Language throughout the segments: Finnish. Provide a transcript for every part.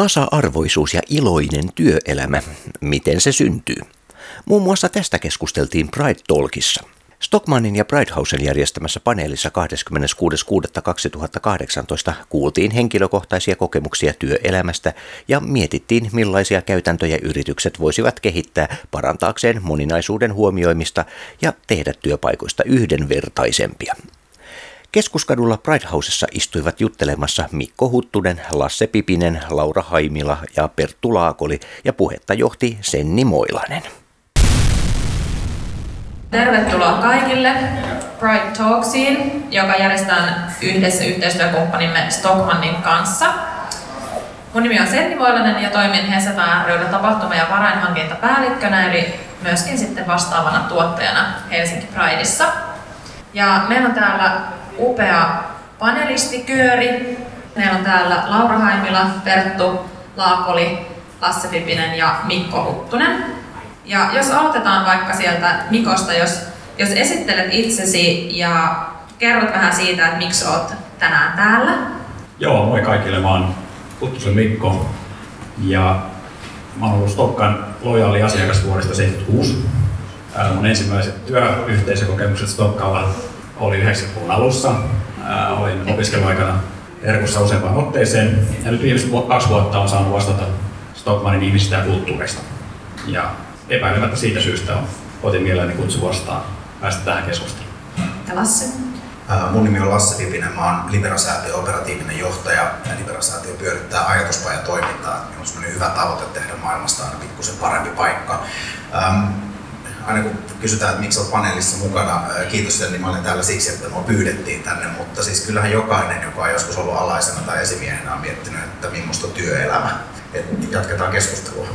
Tasa-arvoisuus ja iloinen työelämä, miten se syntyy? Muun muassa tästä keskusteltiin Pride Talkissa. Stockmannin ja Bridehausen järjestämässä paneelissa 26.6.2018 kuultiin henkilökohtaisia kokemuksia työelämästä ja mietittiin, millaisia käytäntöjä yritykset voisivat kehittää parantaakseen moninaisuuden huomioimista ja tehdä työpaikoista yhdenvertaisempia. Keskuskadulla Pride Housessa istuivat juttelemassa Mikko Huttunen, Lasse Pipinen, Laura Haimila ja Perttu Laakoli ja puhetta johti Senni Moilanen. Tervetuloa kaikille Pride Talksiin, joka järjestetään yhdessä yhteistyökumppanimme Stockmannin kanssa. Mun nimi on Senni Moilanen ja toimin Heseta ryllä tapahtuma- ja varainhankintapäällikkönä, eli myöskin sitten vastaavana tuottajana Helsinki Prideissa. Ja meillä on täällä upea panelistikyöri. Meillä on täällä Laura Haimila, Perttu Laakoli, Lasse Pipinen ja Mikko Huttunen. Ja jos aloitetaan vaikka sieltä Mikosta, jos, jos esittelet itsesi ja kerrot vähän siitä, että miksi olet tänään täällä. Joo, moi kaikille. Mä oon Huttusen Mikko ja mä oon ollut Stokkan lojaali asiakas vuodesta 76. Mun ensimmäiset työyhteisökokemukset Stokkalla oli 90-luvun alussa. Äh, olin opiskeluaikana Erkussa useampaan otteeseen ja nyt viimeiset kaksi vuotta on saanut vastata Stockmanin ihmisistä ja kulttuurista. Ja epäilemättä siitä syystä on otin mielelläni kutsu vastaan päästä tähän keskusteluun. Ja Lasse? Äh, mun nimi on Lasse Pipinen, mä oon Liberasäätiön operatiivinen johtaja ja Liberasäätiö pyörittää ajatuspajatoimintaa. Minulla on hyvä tavoite tehdä maailmasta aina pikkusen parempi paikka. Ähm, aina kun kysytään, että miksi olet paneelissa mukana, kiitos sen, niin mä olen täällä siksi, että minua pyydettiin tänne, mutta siis kyllähän jokainen, joka on joskus ollut alaisena tai esimiehenä, on miettinyt, että millaista on työelämä. Et jatketaan keskustelua.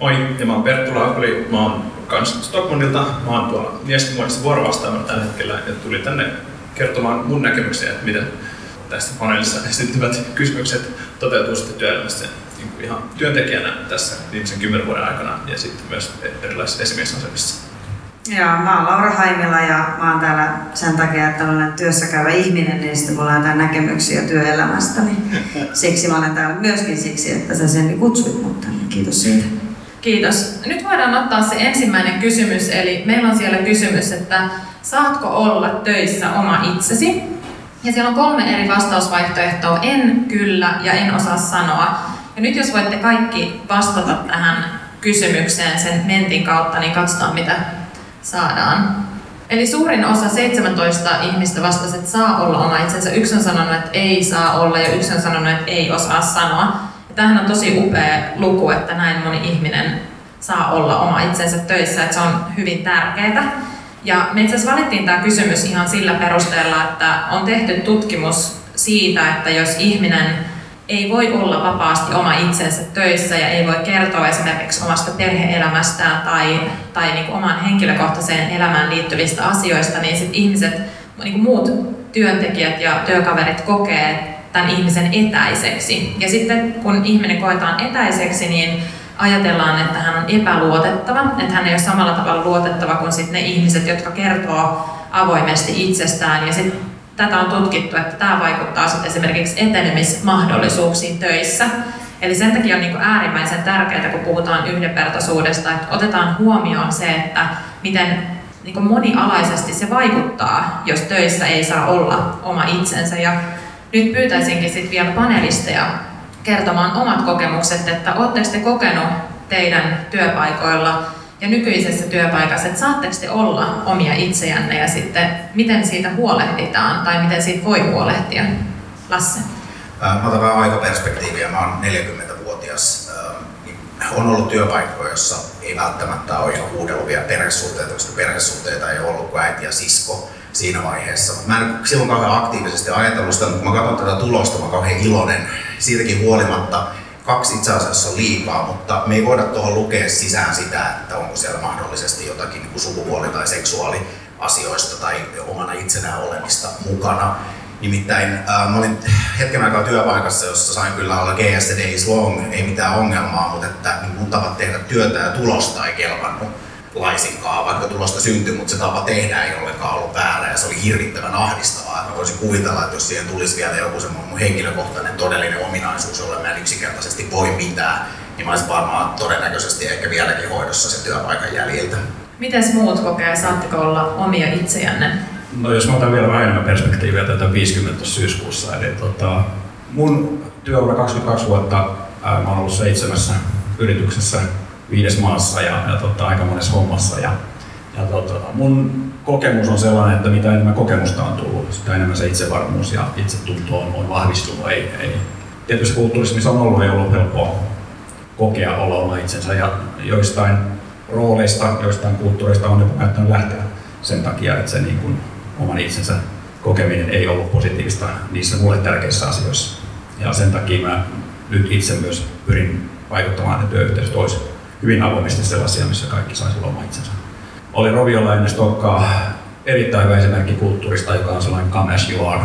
Moi, ja mä oon Perttu Laakoli, mä oon kans Stockmannilta, mä oon tuolla viestinmuodossa vuorovastaamana tällä hetkellä ja tuli tänne kertomaan mun näkemyksiä, että miten tästä paneelissa esittyvät kysymykset toteutuu sitten työelämässä ihan työntekijänä tässä viimeisen kymmenen vuoden aikana ja sitten myös erilaisissa esimiesasemissa. Joo, mä oon Laura Haimila ja mä oon täällä sen takia, että olen työssä käyvä ihminen, niin sitten mulla on jotain näkemyksiä työelämästä. Niin siksi mä olen täällä myöskin siksi, että sä sen kutsuit mutta niin kiitos siitä. Kiitos. Nyt voidaan ottaa se ensimmäinen kysymys, eli meillä on siellä kysymys, että saatko olla töissä oma itsesi? Ja siellä on kolme eri vastausvaihtoehtoa, en, kyllä ja en osaa sanoa. Ja nyt jos voitte kaikki vastata tähän kysymykseen sen mentin kautta, niin katsotaan mitä saadaan. Eli suurin osa 17 ihmistä vastasi, että saa olla oma itsensä. Yksi on sanonut, että ei saa olla ja yksi on sanonut, että ei osaa sanoa. Ja tämähän on tosi upea luku, että näin moni ihminen saa olla oma itsensä töissä, että se on hyvin tärkeää. Ja me itse valittiin tämä kysymys ihan sillä perusteella, että on tehty tutkimus siitä, että jos ihminen ei voi olla vapaasti oma itsensä töissä ja ei voi kertoa esimerkiksi omasta perheelämästään tai, tai niin omaan henkilökohtaiseen elämään liittyvistä asioista, niin sit ihmiset, niin kuin muut työntekijät ja työkaverit kokee tämän ihmisen etäiseksi. Ja sitten kun ihminen koetaan etäiseksi, niin ajatellaan, että hän on epäluotettava, että hän ei ole samalla tavalla luotettava kuin sit ne ihmiset, jotka kertoo avoimesti itsestään. Ja sitten tätä on tutkittu, että tämä vaikuttaa sitten esimerkiksi etenemismahdollisuuksiin töissä. Eli sen takia on niin äärimmäisen tärkeää, kun puhutaan yhdenvertaisuudesta, että otetaan huomioon se, että miten niin monialaisesti se vaikuttaa, jos töissä ei saa olla oma itsensä. Ja nyt pyytäisinkin sitten vielä panelisteja kertomaan omat kokemukset, että oletteko te kokenut teidän työpaikoilla ja nykyisessä työpaikassa, että saatteko te olla omia itseänne ja sitten miten siitä huolehditaan tai miten siitä voi huolehtia? Lasse. Mä otan vähän aikaperspektiiviä. Mä oon 40-vuotias. On ollut työpaikkoja, jossa ei välttämättä ole ihan huudeluvia perhesuhteita, koska perhesuhteita ei ollut kuin äiti ja sisko siinä vaiheessa. Mä en silloin kauhean aktiivisesti ajatellut sitä, mutta kun mä katson tätä tulosta, mä oon kauhean iloinen siitäkin huolimatta kaksi itse asiassa on liikaa, mutta me ei voida tuohon lukea sisään sitä, että onko siellä mahdollisesti jotakin niin sukupuoli- tai seksuaaliasioista tai omana itsenään olemista mukana. Nimittäin äh, mä olin hetken aikaa työpaikassa, jossa sain kyllä olla GS Days Long, ei mitään ongelmaa, mutta että niin tavat tehdä työtä ja tulosta ei kelpannut. Laisinkaan, vaikka tulosta syntyi, mutta se tapa tehdä ei ollenkaan ollut väärä ja se oli hirvittävän ahdistavaa. Mä voisin kuvitella, että jos siihen tulisi vielä joku semmoinen mun henkilökohtainen todellinen ominaisuus, jolle mä en yksinkertaisesti voi mitään, niin mä olisin varmaan todennäköisesti ehkä vieläkin hoidossa se työpaikan jäljiltä. Miten muut kokee? Saatteko olla omia itsejänne? No jos mä otan vielä vähän enemmän perspektiiviä tätä 50 syyskuussa, eli tota, mun työura 22 vuotta, ää, mä oon ollut seitsemässä yrityksessä viides maassa ja, ja tota, aika monessa hommassa. Ja, ja tota, mun kokemus on sellainen, että mitä enemmän kokemusta on tullut, sitä enemmän se itsevarmuus ja itsetunto on, on vahvistunut. Ei, ei. Tietysti kulttuurismissa on ollut, ei ollut helppoa kokea olla oma itsensä ja joistain rooleista, joistain kulttuureista on jopa lähteä sen takia, että se niin kuin, oman itsensä kokeminen ei ollut positiivista niissä mulle tärkeissä asioissa. Ja sen takia mä nyt itse myös pyrin vaikuttamaan, että työyhteisöt olisi hyvin avoimesti sellaisia, missä kaikki saisi olla itsensä. Oli Roviolla ennen Stokkaa erittäin hyvä esimerkki kulttuurista, joka on sellainen come as you are.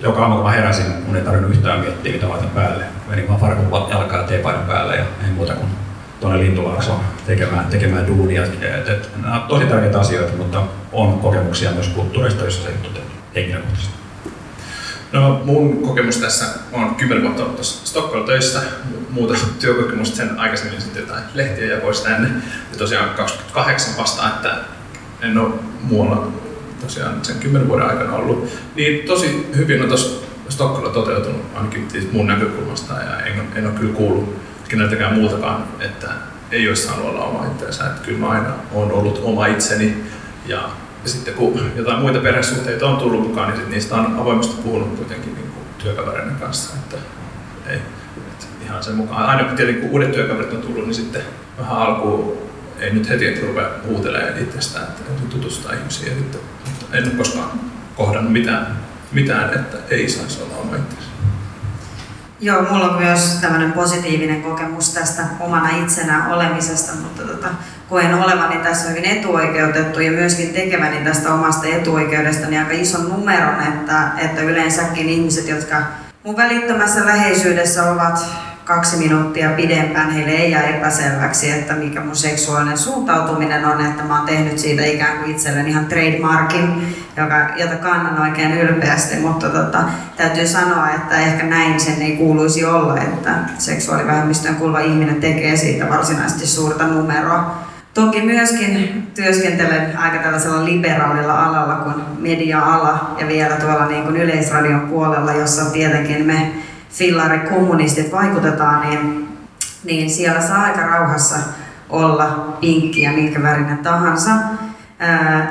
Joka aamu kun mä heräsin, mun ei tarvinnut yhtään miettiä, mitä laitan päälle. Menin vaan farkun jalkaa ja päälle ja ei muuta kuin tuonne Lintulaaksoon tekemään, tekemään duunia. Et, et, nämä on tosi tärkeitä asioita, mutta on kokemuksia myös kulttuurista, joissa se ei toteudu henkilökohtaisesti. No mun kokemus tässä, oon kymmenen vuotta ollut tuossa Stockholm töissä, muuta työkokemusta sen aikaisemmin sitten jotain lehtiä jakoista tänne. Ja tosiaan 28 vasta, että en ole muualla tosiaan sen kymmenen vuoden aikana ollut. Niin tosi hyvin on tuossa Stockholm toteutunut, ainakin siis mun näkökulmasta, ja en, en ole kyllä kuullut keneltäkään muutakaan, että ei olisi saanut olla oma itseensä. Että kyllä mä aina olen ollut oma itseni ja ja sitten kun jotain muita perhesuhteita on tullut mukaan, niin niistä on avoimesti puhunut kuitenkin niin työkavereiden kanssa. Että ei, että ihan sen mukaan. Aina kun tietenkin kun uudet työkaverit on tullut, niin sitten vähän alkuun ei nyt heti että rupea huutelemaan itsestään, että täytyy tutustua ihmisiin. Ja sitten, en ole koskaan kohdannut mitään, mitään että ei saisi olla oma itsensä. Joo, mulla on myös tämmöinen positiivinen kokemus tästä omana itsenä olemisesta, mutta tota, koen olevani tässä hyvin etuoikeutettu ja myöskin tekeväni tästä omasta etuoikeudestani aika ison numeron, että, että yleensäkin ihmiset, jotka mun välittömässä läheisyydessä ovat kaksi minuuttia pidempään, heille ei jää epäselväksi, että mikä mun seksuaalinen suuntautuminen on, että mä oon tehnyt siitä ikään kuin itselleni ihan trademarkin, joka, jota kannan oikein ylpeästi, mutta tota, täytyy sanoa, että ehkä näin sen ei kuuluisi olla, että seksuaalivähemmistöön kuuluva ihminen tekee siitä varsinaisesti suurta numeroa. Toki myöskin työskentelen aika tällaisella liberaalilla alalla kuin media-ala ja vielä tuolla niin kuin yleisradion puolella, jossa tietenkin me fillarikommunistit vaikutetaan, niin, niin siellä saa aika rauhassa olla pinkki ja minkä värinen tahansa.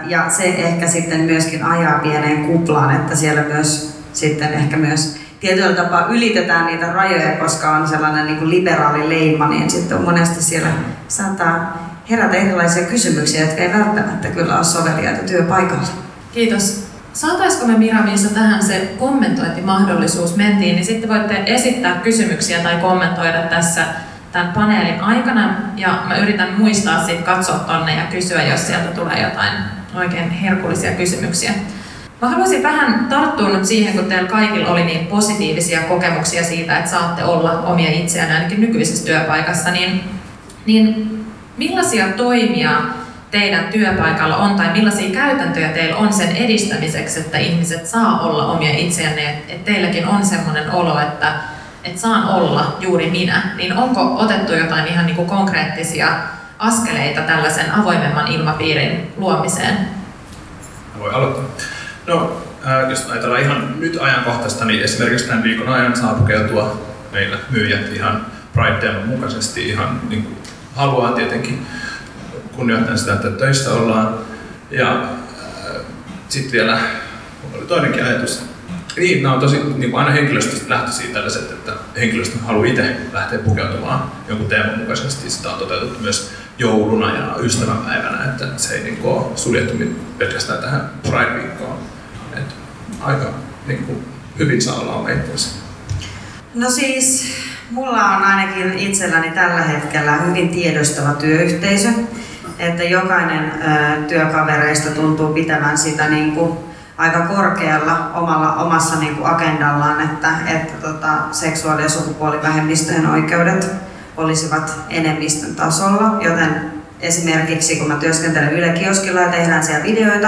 Ja se ehkä sitten myöskin ajaa pieneen kuplaan, että siellä myös sitten ehkä myös tietyllä tapaa ylitetään niitä rajoja, koska on sellainen niin liberaali leima, niin sitten on monesti siellä saattaa herätä erilaisia kysymyksiä, jotka ei välttämättä kyllä ole soveliaita työpaikalla. Kiitos. Saataisiko me Miramiissa tähän se kommentointimahdollisuus mentiin, niin sitten voitte esittää kysymyksiä tai kommentoida tässä tämän paneelin aikana. Ja mä yritän muistaa sitten katsoa tonne ja kysyä, jos sieltä tulee jotain oikein herkullisia kysymyksiä. Mä haluaisin vähän tarttua nyt siihen, kun teillä kaikilla oli niin positiivisia kokemuksia siitä, että saatte olla omia itseään ainakin nykyisessä työpaikassa, niin, niin millaisia toimia teidän työpaikalla on tai millaisia käytäntöjä teillä on sen edistämiseksi, että ihmiset saa olla omia itseänne, että teilläkin on sellainen olo, että, että saan olla juuri minä, niin onko otettu jotain ihan niin kuin konkreettisia askeleita tällaisen avoimemman ilmapiirin luomiseen? Voi aloittaa. No, äh, jos ajatellaan ihan nyt ajankohtaista, niin esimerkiksi tämän viikon ajan saa pukeutua meillä myyjät ihan Pride mukaisesti ihan niin kuin haluaa tietenkin kunnioittaa sitä, että töissä ollaan. Ja äh, sitten vielä oli toinenkin ajatus. Niin, nämä on tosi niin kuin aina henkilöstöstä lähtöisiä tällaiset, että henkilöstö haluaa itse lähteä pukeutumaan jonkun teeman mukaisesti. Sitä on toteutettu myös jouluna ja ystävänpäivänä, että se ei niin kuin, ole suljettu pelkästään tähän Pride-viikkoon. Et aika niin kuin, hyvin saa olla oma No siis, mulla on ainakin itselläni tällä hetkellä hyvin tiedostava työyhteisö että jokainen työkavereista tuntuu pitävän sitä niin kuin aika korkealla omalla, omassa niin kuin agendallaan, että, että tota, seksuaali- ja sukupuolivähemmistöjen oikeudet olisivat enemmistön tasolla, joten esimerkiksi kun mä työskentelen Yle Kioskilla ja tehdään siellä videoita,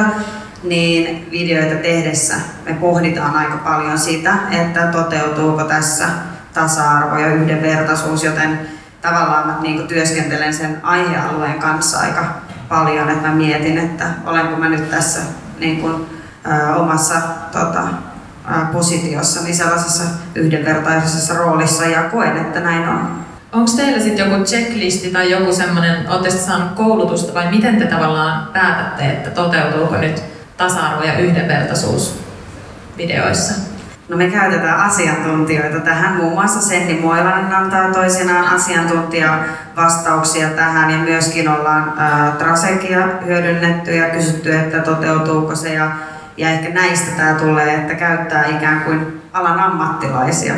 niin videoita tehdessä me pohditaan aika paljon sitä, että toteutuuko tässä tasa-arvo ja yhdenvertaisuus, joten tavallaan mä niin työskentelen sen aihealueen kanssa aika paljon, että mä mietin, että olenko mä nyt tässä niin kuin, ä, omassa tota, ä, positiossani sellaisessa yhdenvertaisessa roolissa ja koen, että näin on. Onko teillä sitten joku checklisti tai joku semmoinen, olette saanut koulutusta vai miten te tavallaan päätätte, että toteutuuko nyt tasa-arvo ja yhdenvertaisuus videoissa? No me käytetään asiantuntijoita tähän, muun muassa Senni Moilanen antaa toisinaan asiantuntijavastauksia tähän ja myöskin ollaan Trasekia hyödynnetty ja kysytty, että toteutuuko se ja, ja ehkä näistä tämä tulee, että käyttää ikään kuin alan ammattilaisia.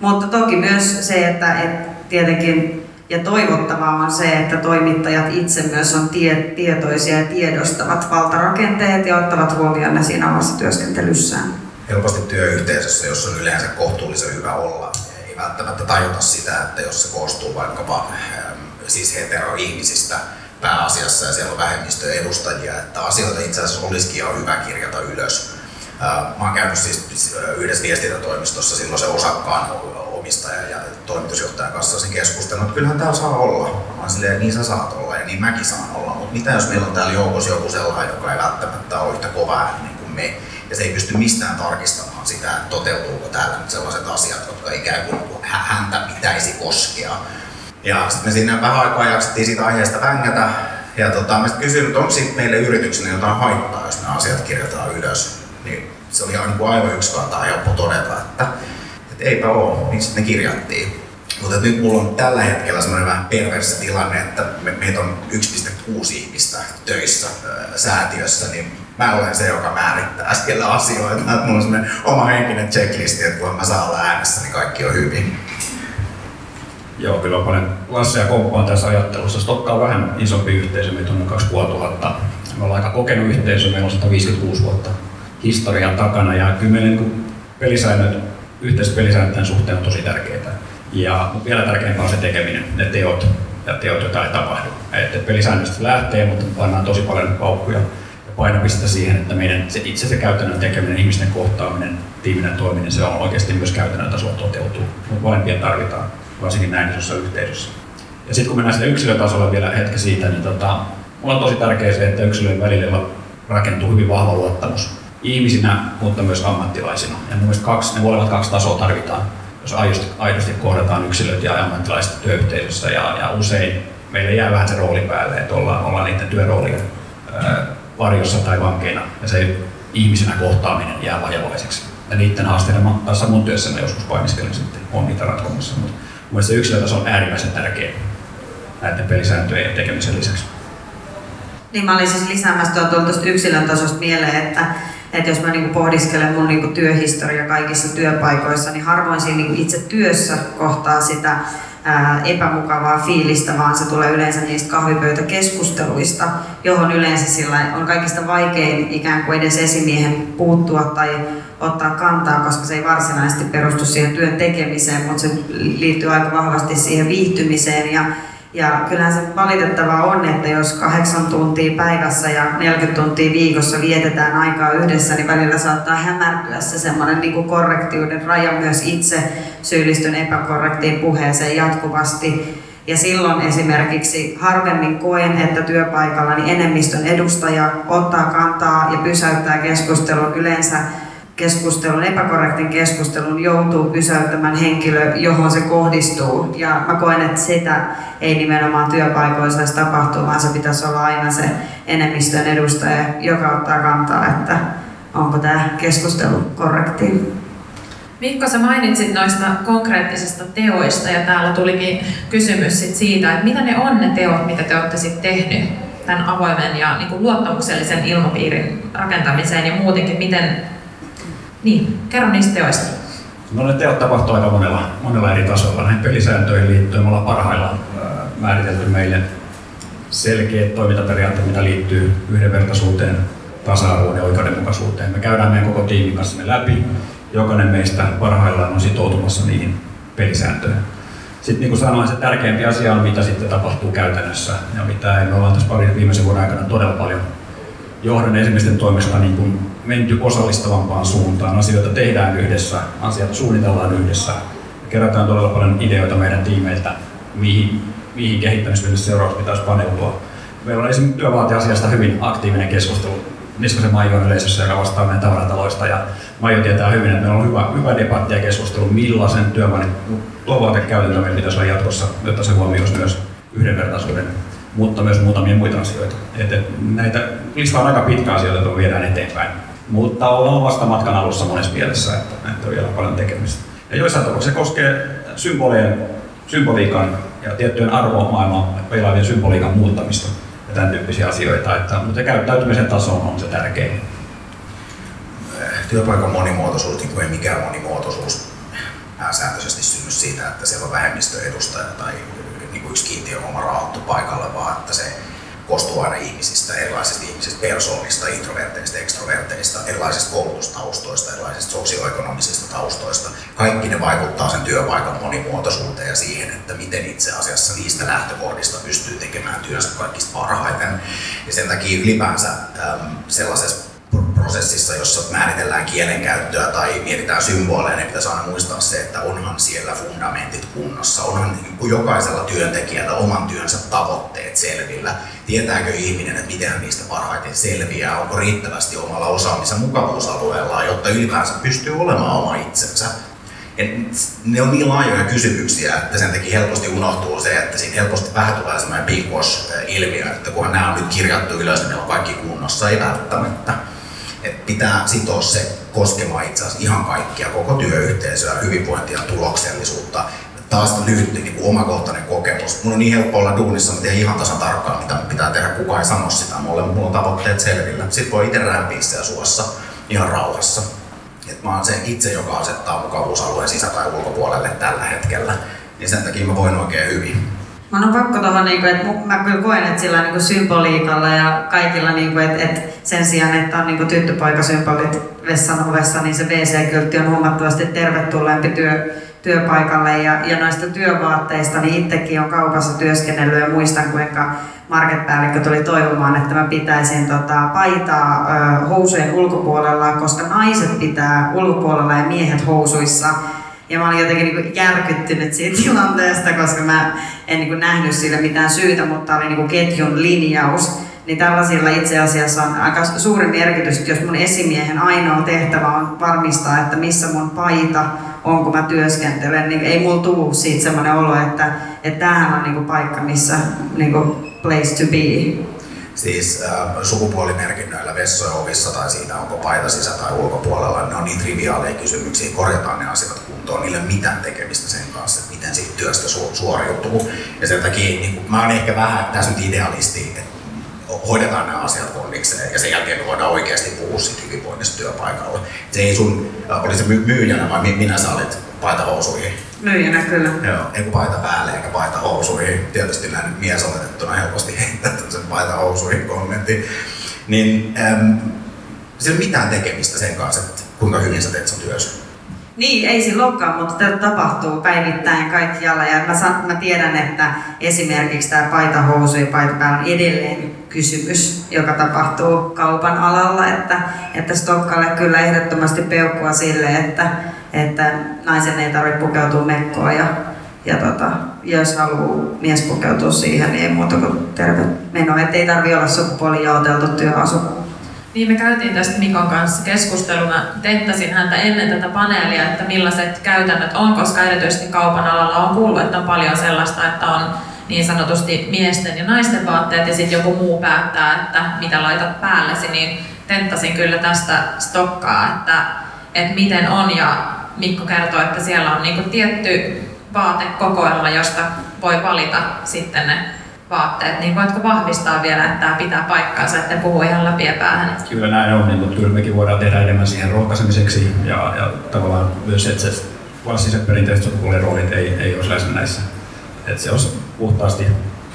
Mutta toki myös se, että, että tietenkin ja toivottavaa on se, että toimittajat itse myös on tie, tietoisia ja tiedostavat valtarakenteet ja ottavat huomioon ne siinä omassa työskentelyssään. Helposti työyhteisössä, jos on yleensä kohtuullisen hyvä olla, ei välttämättä tajuta sitä, että jos se koostuu vaikkapa ähm, siis heteroihmisistä pääasiassa ja siellä on vähemmistöjen edustajia, että asioita itse asiassa olisikin ihan hyvä kirjata ylös. Äh, mä oon käynyt siis yhdessä viestintätoimistossa silloin se osakkaan omistaja ja toimitusjohtajan kanssa sen keskustelun, että kyllähän täällä saa olla. Mä silleen, niin sä saat olla ja niin mäkin saan olla, mutta mitä jos meillä on täällä joukossa joku sellainen, joka ei välttämättä ole yhtä kova ääni kuin me, ja se ei pysty mistään tarkistamaan sitä, että toteutuuko täällä nyt sellaiset asiat, jotka ikään kuin häntä pitäisi koskea. Ja sitten me siinä vähän aikaa jaksettiin siitä aiheesta vängätä, ja tota, mä sitten kysyin, että onko meille yrityksenä jotain haittaa, jos nämä asiat kirjataan ylös. Niin se oli ihan niin aivan yksi kantaa helppo todeta, että että eipä ole, niin sitten ne kirjattiin. Mutta nyt mulla on tällä hetkellä semmoinen vähän perversi tilanne, että me, meitä on 1,6 ihmistä töissä ää, säätiössä, niin mä olen se, joka määrittää siellä asioita. Että mulla on semmoinen oma henkinen checklisti, että kun mä saan olla äänessä, niin kaikki on hyvin. Joo, kyllä on paljon Lasse ja komppaan tässä ajattelussa. Stokka on vähän isompi yhteisö, meitä on 2500. Me ollaan aika kokenut yhteisö, meillä on 156 vuotta historian takana ja kyllä niin pelisäännöt yhteiset pelisääntöjen suhteen on tosi tärkeitä. Ja, vielä tärkeämpää on se tekeminen, ne teot ja teot, joita ei tapahdu. Että pelisäännöstä lähtee, mutta pannaan tosi paljon paukkuja ja painopistettä siihen, että meidän se itse se käytännön tekeminen, ihmisten kohtaaminen, tiiminen toiminen, se on oikeasti myös käytännön tasolla toteutuu. Molempia tarvitaan, varsinkin näin isossa yhteisössä. Ja sitten kun mennään sinne yksilötasolle vielä hetki siitä, niin tota, mulla on tosi tärkeää se, että yksilöiden välillä rakentuu hyvin vahva luottamus ihmisinä, mutta myös ammattilaisina. Ja mun mielestä kaksi, ne molemmat kaksi tasoa tarvitaan, jos aidosti, aidosti kohdataan yksilöt ja ammattilaiset työyhteisössä. Ja, ja usein meille jää vähän se rooli päälle, että ollaan, ollaan niiden työroolien varjossa tai vankeina. Ja se ihmisenä kohtaaminen jää vajavaiseksi. Ja niiden haasteiden taas mun työssä mä joskus painiskelen sitten, on niitä ratkomassa. Mutta mun se yksilötaso on äärimmäisen tärkeä näiden pelisääntöjen tekemisen lisäksi. Niin mä olin siis lisäämässä tuolta yksilön tasosta mieleen, että että jos mä niinku pohdiskelen mun niinku työhistoria kaikissa työpaikoissa, niin harvoin siinä niinku itse työssä kohtaa sitä epämukavaa fiilistä, vaan se tulee yleensä niistä kahvipöytäkeskusteluista, johon yleensä sillä on kaikista vaikein ikään kuin edes esimiehen puuttua tai ottaa kantaa, koska se ei varsinaisesti perustu siihen työn tekemiseen, mutta se liittyy aika vahvasti siihen viihtymiseen ja ja kyllähän se valitettavaa on, että jos kahdeksan tuntia päivässä ja 40 tuntia viikossa vietetään aikaa yhdessä, niin välillä saattaa hämärtyä se semmoinen niin korrektiuden raja myös itse syyllistyn epäkorrektiin puheeseen jatkuvasti. Ja silloin esimerkiksi harvemmin koen, että työpaikallani enemmistön edustaja ottaa kantaa ja pysäyttää keskustelun yleensä keskustelun, epäkorrektin keskustelun joutuu pysäyttämään henkilö, johon se kohdistuu. Ja mä koen, että sitä ei nimenomaan työpaikoissa saisi tapahtua, vaan se pitäisi olla aina se enemmistön edustaja, joka ottaa kantaa, että onko tämä keskustelu korrekti. Mikko, sä mainitsit noista konkreettisista teoista ja täällä tulikin kysymys sit siitä, että mitä ne on ne teot, mitä te olette sitten tehnyt tämän avoimen ja niin kuin luottamuksellisen ilmapiirin rakentamiseen ja muutenkin, miten niin, kerro niistä teoista. No ne teot tapahtuu aika monella, monella eri tasolla. Näihin pelisääntöihin liittyen me ollaan parhaillaan määritelty meille selkeät toimintaperiaatteet, mitä liittyy yhdenvertaisuuteen, tasa-arvoon ja oikeudenmukaisuuteen. Me käydään meidän koko tiimin kanssa ne läpi. Jokainen meistä parhaillaan on sitoutumassa niihin pelisääntöihin. sitten niin kuin sanoin, se tärkeämpi asia on, mitä sitten tapahtuu käytännössä. Ja mitä me ollaan tässä parin viimeisen vuoden aikana todella paljon johdon esimiesten toimesta niin kuin menty osallistavampaan suuntaan. Asioita tehdään yhdessä, asioita suunnitellaan yhdessä. Kerätään todella paljon ideoita meidän tiimeiltä, mihin, mihin kehittämistyössä seuraavaksi pitäisi paneutua. Meillä on esimerkiksi työvaatiasiasta hyvin aktiivinen keskustelu Niskasen Maijon yleisössä, joka vastaa meidän tavarataloista. Ja Maijo tietää hyvin, että meillä on hyvä, hyvä debatti ja keskustelu, millaisen työvaatekäytäntö meillä pitäisi olla jatkossa, jotta se huomioisi myös yhdenvertaisuuden mutta myös muutamia muita asioita. Et, et näitä lista on aika pitkä asioita, joita viedään eteenpäin. Mutta ollaan vasta matkan alussa monessa mielessä, että, että on vielä paljon tekemistä. Ja joissain tapauksissa se koskee symbolien, symboliikan ja tiettyjen arvomaailman peilaavien symboliikan muuttamista ja tämän tyyppisiä asioita. Että, mutta käyttäytymisen taso on se tärkein. Työpaikan monimuotoisuus, niin kuin ei mikään monimuotoisuus pääsääntöisesti synny siitä, että siellä on vähemmistöedustaja tai niin kuin yksi kiintiö oma paikalle, vaan että se koostuu aina ihmisistä, erilaisista ihmisistä, persoonista, introverteista, ekstroverteista, erilaisista koulutustaustoista, erilaisista sosioekonomisista taustoista. Kaikki ne vaikuttaa sen työpaikan monimuotoisuuteen ja siihen, että miten itse asiassa niistä lähtökohdista pystyy tekemään työnsä kaikista parhaiten. Ja sen takia ylipäänsä sellaisessa prosessissa, jossa määritellään kielenkäyttöä tai mietitään symboleja, niin pitäisi aina muistaa se, että onhan siellä fundamentit kunnossa, onhan niin jokaisella työntekijällä oman työnsä tavoitteet selvillä. Tietääkö ihminen, että miten niistä parhaiten selviää, onko riittävästi omalla osaamisen mukavuusalueellaan, jotta ylipäänsä pystyy olemaan oma itsensä. Ja ne on niin laajoja kysymyksiä, että sen takia helposti unohtuu se, että siinä helposti vähän tulee sellainen big ilmiö että kunhan nämä on nyt kirjattu ylös, niin ne on kaikki kunnossa, ei välttämättä että pitää sitoa se koskemaan itse asiassa ihan kaikkia, koko työyhteisöä, hyvinvointia, tuloksellisuutta. Taas lyhyt niin kuin omakohtainen kokemus. Mun on niin helppo olla duunissa, tiedän ihan tasan tarkkaan, mitä pitää tehdä, kukaan ei sano sitä. Mulla, mulla on tavoitteet selvillä. Sitten voi itse rämpiä siellä suossa ihan rauhassa. Et mä oon se itse, joka asettaa mukavuusalueen sisä- tai ulkopuolelle tällä hetkellä. Niin sen takia mä voin oikein hyvin. Mä on pakko tuohon, niin että mä kyllä koen, että sillä niin symboliikalla ja kaikilla, niin kuin, että, että sen sijaan, että on niin tyttöpoikasymbolit vessan ovessa, niin se WC-kyltti on huomattavasti tervetulleempi työ, työpaikalle. Ja, ja noista työvaatteista, niin itsekin on kaupassa työskennellyt ja muistan, kuinka marketpäällikkö tuli toivomaan, että mä pitäisin tota, paitaa ö, housujen ulkopuolella, koska naiset pitää ulkopuolella ja miehet housuissa. Ja mä olin jotenkin niin järkyttynyt siitä tilanteesta, koska mä en niin nähnyt sille mitään syytä, mutta oli niin ketjun linjaus. Niin tällaisilla itse asiassa on aika suuri merkitys, että jos mun esimiehen ainoa tehtävä on varmistaa, että missä mun paita on, kun mä työskentelen, niin ei mulla tuu siitä semmoinen olo, että, että tämähän on niin paikka, missä niin place to be siis äh, sukupuolimerkinnöillä vessojen ovissa tai siinä onko paita sisä tai ulkopuolella, ne on niin triviaaleja kysymyksiä, korjataan ne asiat kuntoon, niillä ei ole mitään tekemistä sen kanssa, että miten siitä työstä su- suoriutuu. Ja sen takia niin kuin, mä oon ehkä vähän tässä nyt idealisti, että hoidetaan nämä asiat kondikseen ja sen jälkeen me voidaan oikeasti puhua siitä hyvinvoinnista työpaikalla. Se ei sun, äh, oli se myyjänä vai minä sä olit paitahousuihin? Myyjänä kyllä. Joo, ei kun paita päälle eikä paita housuihin. Tietysti näin mies oletettuna helposti heittää tämmöisen paita housuihin kommentin. Niin äm, se ei ole mitään tekemistä sen kanssa, että kuinka hyvin sä teet sun työssä. Niin, ei silloinkaan, mutta tätä tapahtuu päivittäin kaikkialla. Ja mä, san, mä tiedän, että esimerkiksi tämä paita housu ja paita päällä on edelleen kysymys, joka tapahtuu kaupan alalla. Että, että Stokkalle kyllä ehdottomasti peukkua sille, että, että naisen ei tarvitse pukeutua mekkoon ja, ja tota, jos haluaa mies pukeutua siihen, niin ei muuta kuin terve meno. Että ei tarvitse olla sukupuoli jaoteltu työasu. Niin me käytiin tästä Mikon kanssa keskusteluna, tenttasin häntä ennen tätä paneelia, että millaiset käytännöt on, koska erityisesti kaupan alalla on kuullut, että on paljon sellaista, että on niin sanotusti miesten ja naisten vaatteet ja sitten joku muu päättää, että mitä laitat päällesi, niin tenttasin kyllä tästä stokkaa, että, että miten on. Ja Mikko kertoo, että siellä on niinku tietty vaatekokoelma, josta voi valita sitten ne vaatteet, niin voitko vahvistaa vielä, että tämä pitää paikkaansa, että puhuu ihan läpi päähän? Kyllä näin on, niin, mutta kyllä mekin voidaan tehdä enemmän siihen rohkaisemiseksi ja, ja tavallaan myös, että se klassiset perinteiset sukupuoliroolit ei, ei olisi läsnä näissä. Että se olisi puhtaasti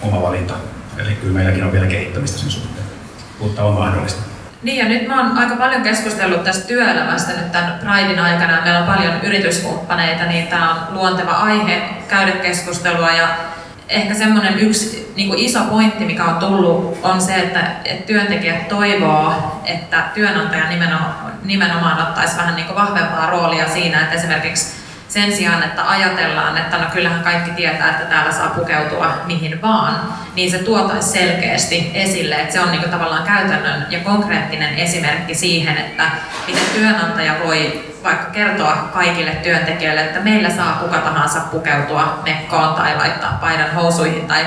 oma valinta. Eli kyllä meilläkin on vielä kehittämistä sen suhteen, mutta on mahdollista. Niin ja nyt mä oon aika paljon keskustellut tästä työelämästä nyt tämän Pridein aikana. Meillä on paljon yrityskumppaneita, niin tämä on luonteva aihe käydä keskustelua ja ehkä semmoinen yksi niin kuin iso pointti, mikä on tullut, on se, että, että työntekijät toivoo, että työnantaja nimenomaan, nimenomaan ottaisi vähän niin kuin vahvempaa roolia siinä, että esimerkiksi sen sijaan, että ajatellaan, että no kyllähän kaikki tietää, että täällä saa pukeutua mihin vaan, niin se tuotaisi selkeästi esille, että se on niin tavallaan käytännön ja konkreettinen esimerkki siihen, että miten työnantaja voi vaikka kertoa kaikille työntekijöille, että meillä saa kuka tahansa pukeutua mekkoon tai laittaa paidan housuihin tai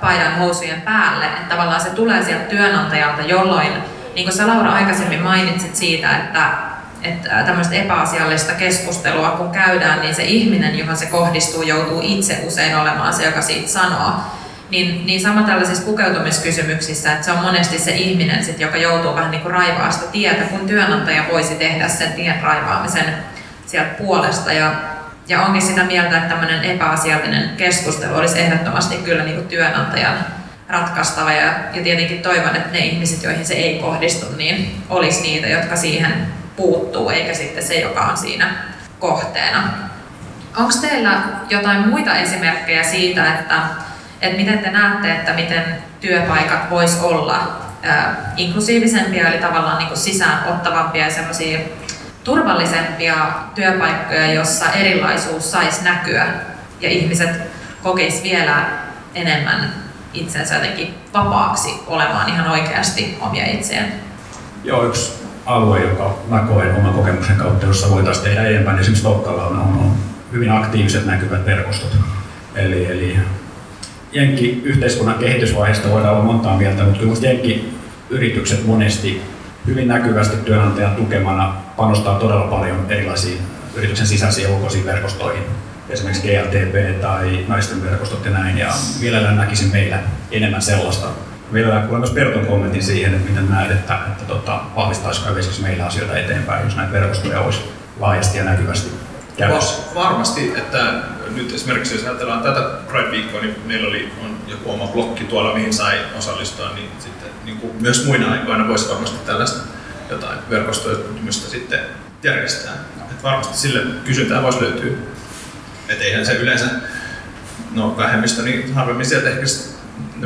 paidan housujen päälle. Että tavallaan se tulee sieltä työnantajalta, jolloin, niin kuin sä Laura aikaisemmin mainitsit siitä, että että tämmöistä epäasiallista keskustelua kun käydään, niin se ihminen, johon se kohdistuu, joutuu itse usein olemaan se, joka siitä sanoo. Niin, niin sama tällaisissa pukeutumiskysymyksissä, että se on monesti se ihminen, sit, joka joutuu vähän niin kuin raivaa sitä tietä, kun työnantaja voisi tehdä sen tien raivaamisen sieltä puolesta. Ja, ja onkin sitä mieltä, että tämmöinen epäasiallinen keskustelu olisi ehdottomasti kyllä niin kuin työnantajan ratkaistava. Ja, ja tietenkin toivon, että ne ihmiset, joihin se ei kohdistu, niin olisi niitä, jotka siihen puuttuu, eikä sitten se, joka on siinä kohteena. Onko teillä jotain muita esimerkkejä siitä, että, että miten te näette, että miten työpaikat vois olla ää, inklusiivisempia, eli tavallaan niin sisään ottavampia ja semmoisia turvallisempia työpaikkoja, jossa erilaisuus saisi näkyä ja ihmiset kokis vielä enemmän itsensä jotenkin vapaaksi olemaan ihan oikeasti omia itseään. Joo, yksi alue, joka mä koen oman kokemuksen kautta, jossa voitaisiin tehdä enemmän. Esimerkiksi Tokkalla on, on hyvin aktiiviset näkyvät verkostot. Eli, eli Jenkki yhteiskunnan kehitysvaiheesta voidaan olla montaa mieltä, mutta kyllä Jenkki yritykset monesti hyvin näkyvästi työnantajan tukemana panostaa todella paljon erilaisiin yrityksen sisäisiin ja ulkoisiin verkostoihin, esimerkiksi GLTP tai naisten verkostot ja näin, ja mielellään näkisin meillä enemmän sellaista vielä kuulen myös Perton kommentin siihen, että miten näet, että, että tota, vahvistaisiko esimerkiksi meillä asioita eteenpäin, jos näitä verkostoja olisi laajasti ja näkyvästi käytössä. Varmasti, että nyt esimerkiksi jos ajatellaan tätä Pride-viikkoa, niin meillä oli on joku oma blokki tuolla, mihin sai osallistua, niin sitten niin kuin myös muina aikoina voisi varmasti tällaista jotain verkostoitumista sitten järjestää. Että varmasti sille kysyntää voisi löytyä. Että eihän se yleensä, no vähemmistö, niin harvemmin sieltä ehkä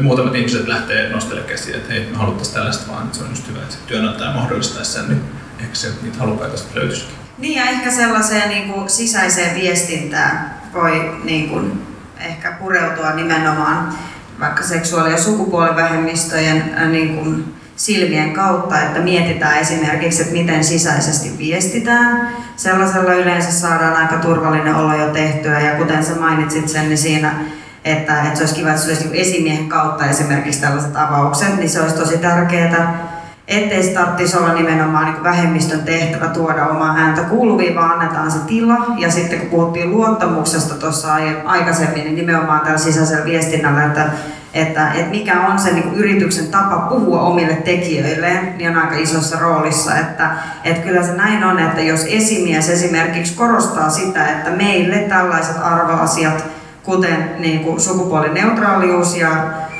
muutamat ihmiset lähtee nostelemaan käsiä, että hei, me haluttaisiin tällaista vaan, että se on just hyvä, että työnantaja mahdollistaisi sen, niin ehkä se niitä halukkaita sitten löytyisikin. Niin ja ehkä sellaiseen niin kuin sisäiseen viestintään voi niin kuin, ehkä pureutua nimenomaan vaikka seksuaali- ja sukupuolivähemmistöjen äh, niin kuin, silmien kautta, että mietitään esimerkiksi, että miten sisäisesti viestitään. Sellaisella yleensä saadaan aika turvallinen olo jo tehtyä ja kuten sä mainitsit sen, niin siinä että, että se olisi kiva, että se olisi niin esimiehen kautta esimerkiksi tällaiset avaukset, niin se olisi tosi tärkeää. Ettei se tarvitsisi olla nimenomaan niin vähemmistön tehtävä tuoda omaa ääntä kuuluviin, vaan annetaan se tila. Ja sitten kun puhuttiin luottamuksesta tuossa aikaisemmin, niin nimenomaan tällä sisäisellä viestinnällä, että, että, että mikä on se niin yrityksen tapa puhua omille tekijöilleen, niin on aika isossa roolissa. Että, että kyllä se näin on, että jos esimies esimerkiksi korostaa sitä, että meille tällaiset arvoasiat kuten niin kuin sukupuolineutraalius ja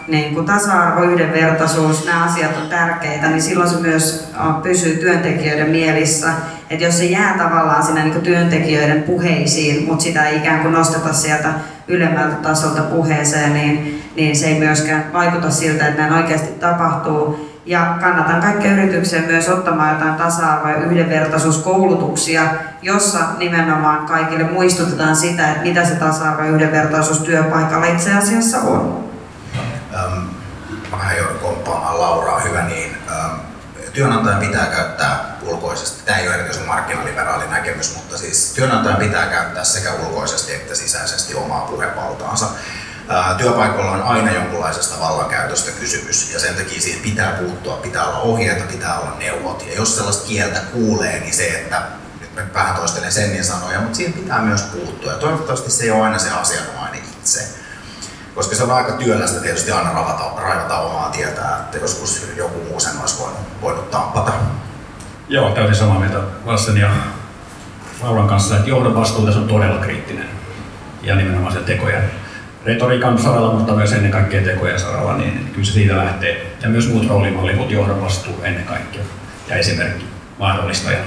niin kuin tasa-arvo, yhdenvertaisuus, nämä asiat on tärkeitä, niin silloin se myös pysyy työntekijöiden mielissä. Että jos se jää tavallaan sinne niin työntekijöiden puheisiin, mutta sitä ei ikään kuin nosteta sieltä ylemmältä tasolta puheeseen, niin, niin se ei myöskään vaikuta siltä, että näin oikeasti tapahtuu. Ja kannatan kaikkia yrityksiä myös ottamaan jotain tasa-arvo- ja yhdenvertaisuuskoulutuksia, jossa nimenomaan kaikille muistutetaan sitä, että mitä se tasa-arvo ja yhdenvertaisuus työpaikalla itse asiassa on. Ähm, mä joudun komppaamaan Lauraa, hyvä niin. Ähm, työnantajan pitää käyttää ulkoisesti, tämä ei ole erityisen markkinaliberaali näkemys, mutta siis työnantajan pitää käyttää sekä ulkoisesti että sisäisesti omaa puhevaltaansa työpaikoilla on aina jonkunlaisesta vallankäytöstä kysymys ja sen takia siihen pitää puuttua, pitää olla ohjeita, pitää olla neuvot. Ja jos sellaista kieltä kuulee, niin se, että nyt mä vähän toistelen Sennin sanoja, mutta siihen pitää myös puuttua. Ja toivottavasti se ei ole aina se asianomainen itse. Koska se on aika työlästä tietysti aina raivata, raivata omaa tietää, että joskus joku muu sen olisi voinut, voinut tappata. Joo, täysin samaa mieltä Lassen ja Lauran kanssa, että johdon vastuu tässä on todella kriittinen ja nimenomaan se tekojen retoriikan saralla, mutta myös ennen kaikkea tekojen saralla, niin kyllä se siitä lähtee. Ja myös muut roolimallit, mutta johdon vastuu ennen kaikkea ja esimerkki mahdollistaja.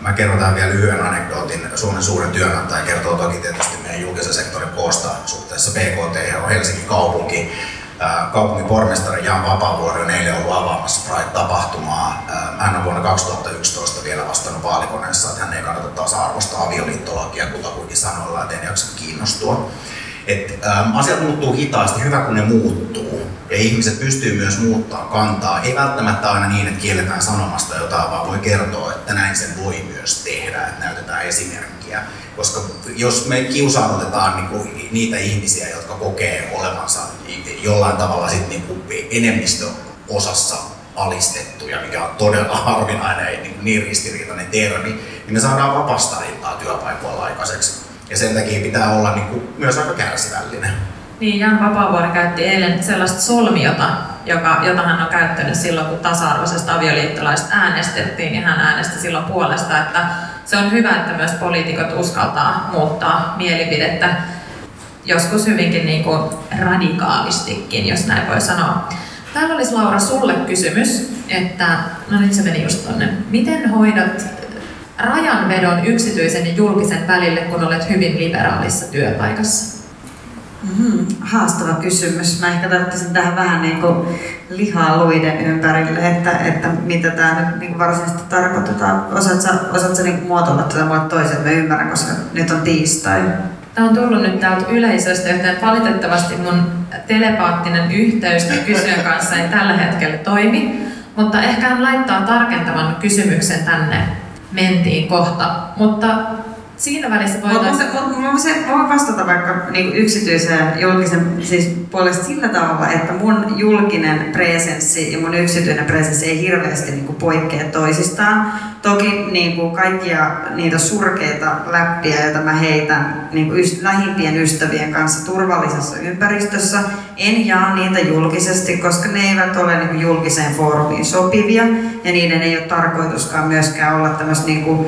Mä kerron tähän vielä lyhyen anekdootin. Suomen suurin työnantaja kertoo toki tietysti meidän julkisen sektorin koosta suhteessa BKT on Helsingin kaupunki. Kaupungin pormestari Jan Vapaavuori on eilen ollut avaamassa Pride-tapahtumaa. Hän on vuonna 2011 vielä vastannut vaalikoneessa, että hän ei kannata tasa-arvoista avioliittolakia kutakuinkin sanoilla, että en jaksa kiinnostua. Et, ähm, asiat muuttuu hitaasti, hyvä kun ne muuttuu. Ja ihmiset pystyy myös muuttaa kantaa. Ei välttämättä aina niin, että kielletään sanomasta jotain, vaan voi kertoa, että näin sen voi myös tehdä, että näytetään esimerkkiä. Koska jos me kiusautetaan niin kuin niitä ihmisiä, jotka kokee olevansa jollain tavalla sit niin kuin enemmistöosassa alistettuja, mikä on todella harvinainen niin, niin ristiriitainen termi, niin me saadaan vapasta työpaikoilla aikaiseksi. Ja sen takia pitää olla niin kuin, myös aika kärsivällinen. Niin, Jan Vapaavuori käytti eilen sellaista solmiota, joka, jota hän on käyttänyt silloin, kun tasa-arvoisesta avioliittolaista äänestettiin, niin hän äänesti silloin puolesta, että se on hyvä, että myös poliitikot uskaltaa muuttaa mielipidettä joskus hyvinkin niin kuin radikaalistikin, jos näin voi sanoa. Täällä olisi Laura sulle kysymys, että no nyt se meni just tonne. Miten hoidat rajanvedon yksityisen ja julkisen välille, kun olet hyvin liberaalissa työpaikassa? Mm-hmm. Haastava kysymys. Mä ehkä tarvitsisin tähän vähän niin kuin lihaa luiden ympärille, että, että mitä tämä nyt niin kuin varsinaisesti tarkoittaa. Osaatko, osaatko niin muotoilla tätä mulle toisen, mä ymmärrän, koska nyt on tiistai. Tämä on tullut nyt täältä yleisöstä, joten valitettavasti mun telepaattinen yhteys kysyjän kanssa ei tällä hetkellä toimi. Mutta ehkä hän laittaa tarkentavan kysymyksen tänne mentiin kohta. Mutta siinä välissä voitaisiin... Mä, se, mä voin vastata vaikka niin yksityisen julkisen siis puolesta sillä tavalla, että mun julkinen presenssi ja mun yksityinen presenssi ei hirveästi niin kuin poikkea toisistaan. Toki niin kuin kaikkia niitä surkeita läppiä, joita mä heitän niin kuin yst- lähimpien ystävien kanssa turvallisessa ympäristössä, en jaa niitä julkisesti, koska ne eivät ole niin kuin julkiseen foorumiin sopivia ja niiden ei ole tarkoituskaan myöskään olla tämmöistä niin kuin,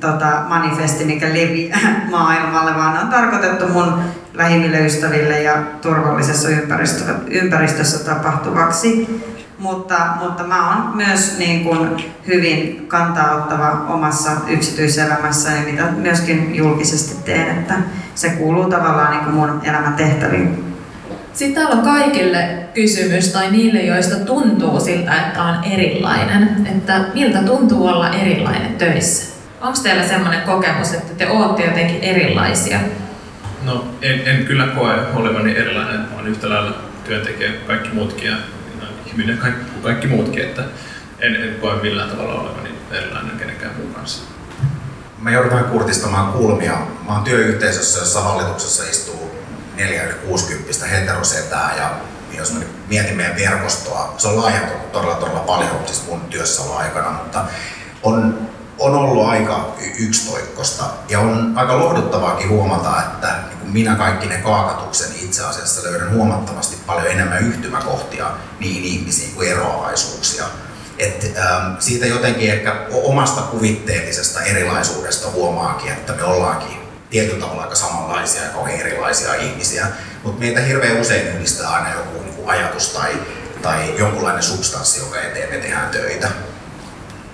tota, manifesti, mikä leviää maailmalle, vaan on tarkoitettu mun lähimmille ystäville ja turvallisessa ympäristössä, ympäristössä tapahtuvaksi. Mutta, mutta mä oon myös niin kuin hyvin kantaa omassa yksityiselämässäni, mitä myöskin julkisesti teen, että se kuuluu tavallaan niin kuin mun elämän tehtäviin. Sitten täällä on kaikille kysymys, tai niille, joista tuntuu siltä, että on erilainen, että miltä tuntuu olla erilainen töissä? Onko teillä sellainen kokemus, että te olette jotenkin erilaisia? No en, en kyllä koe olevani erilainen, mä olen yhtä lailla työntekijä kuin kaikki muutkin ja ihminen kaikki, kuin kaikki muutkin, että en, en koe millään tavalla olevani erilainen kenenkään muun kanssa. Mä joudun vähän kurtistamaan kulmia. Mä oon työyhteisössä, jossa hallituksessa istuu 4-60 heterosetää ja jos mä mietin meidän verkostoa, se on laajentunut todella, todella paljon siis mun työssä aikana, mutta on on ollut aika yksitoikkosta ja on aika lohduttavaakin huomata, että niin minä kaikki ne kaakatuksen itse asiassa löydän huomattavasti paljon enemmän yhtymäkohtia niin ihmisiin kuin eroavaisuuksia. Et, ähm, siitä jotenkin ehkä omasta kuvitteellisesta erilaisuudesta huomaakin, että me ollaankin tietyllä tavalla aika samanlaisia ja kauhean erilaisia ihmisiä, mutta meitä hirveän usein yhdistää aina joku niin kuin ajatus tai, tai jonkunlainen substanssi, joka eteen me tehdään töitä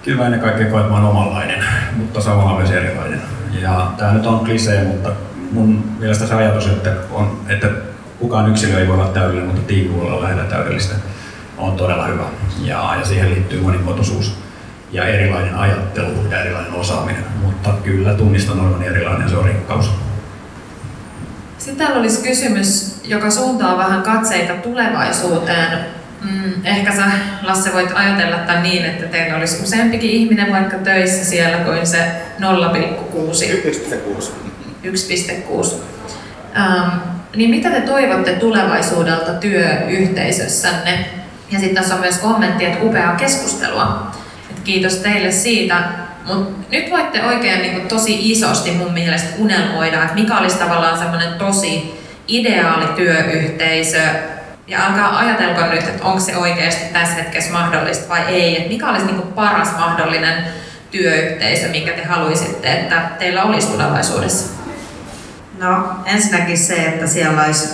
kyllä ennen kaikkea koet, että mä omanlainen, mutta samalla myös erilainen. Ja tämä nyt on klisee, mutta mun mielestä se ajatus, että, on, että kukaan yksilö ei voi olla täydellinen, mutta tiimi voi olla lähellä täydellistä, on todella hyvä. Ja, ja siihen liittyy monimuotoisuus ja erilainen ajattelu ja erilainen osaaminen. Mutta kyllä tunnistan olevan erilainen, se on rikkaus. Sitten täällä olisi kysymys, joka suuntaa vähän katseita tulevaisuuteen Mm, ehkä sä, Lasse, voit ajatella tämän niin, että teillä olisi useampikin ihminen vaikka töissä siellä kuin se 0,6. 1,6. Ähm, niin mitä te toivotte tulevaisuudelta työyhteisössänne? Ja sitten tässä on myös kommentti, että upeaa keskustelua. Kiitos teille siitä. Mutta nyt voitte oikein niin tosi isosti mun mielestä unelmoida, että mikä olisi tavallaan semmoinen tosi ideaali työyhteisö, ja alkaa ajatelko nyt, että onko se oikeasti tässä hetkessä mahdollista vai ei. Että mikä olisi niin kuin paras mahdollinen työyhteisö, minkä te haluaisitte, että teillä olisi tulevaisuudessa? No ensinnäkin se, että siellä olisi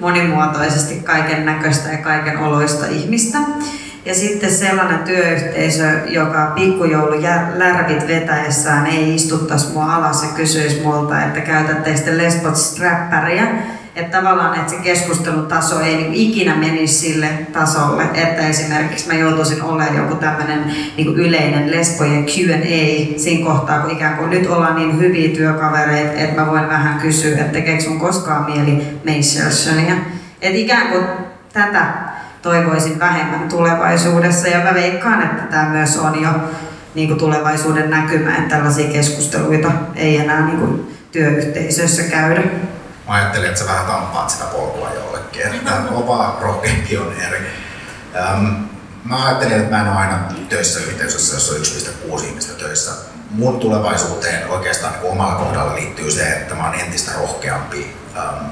monimuotoisesti kaiken näköistä ja kaiken oloista ihmistä. Ja sitten sellainen työyhteisö, joka lärvit vetäessään ei istuttaisi mua alas ja kysyisi multa, että käytättekö te lesbot strappäriä, että tavallaan että se keskustelun taso ei niin ikinä menisi sille tasolle, että esimerkiksi mä joutuisin olemaan joku tämmöinen niin yleinen lesbojen Q&A siinä kohtaa, kun ikään kuin nyt ollaan niin hyviä työkavereita, että mä voin vähän kysyä, että tekeekö sun koskaan mieli Macersonia. Että ikään kuin tätä toivoisin vähemmän tulevaisuudessa ja mä veikkaan, että tämä myös on jo niin kuin tulevaisuuden näkymä, että tällaisia keskusteluita ei enää niin kuin työyhteisössä käydä. Mä ajattelin, että sä vähän tamppaat sitä polkua jollekin, että on vaan rohkea pioneeri. Ähm, mä ajattelin, että mä en ole aina töissä yhteisössä, jossa on 1,6 ihmistä töissä. Mun tulevaisuuteen oikeastaan niin omalla kohdalla liittyy se, että mä oon entistä rohkeampi ähm,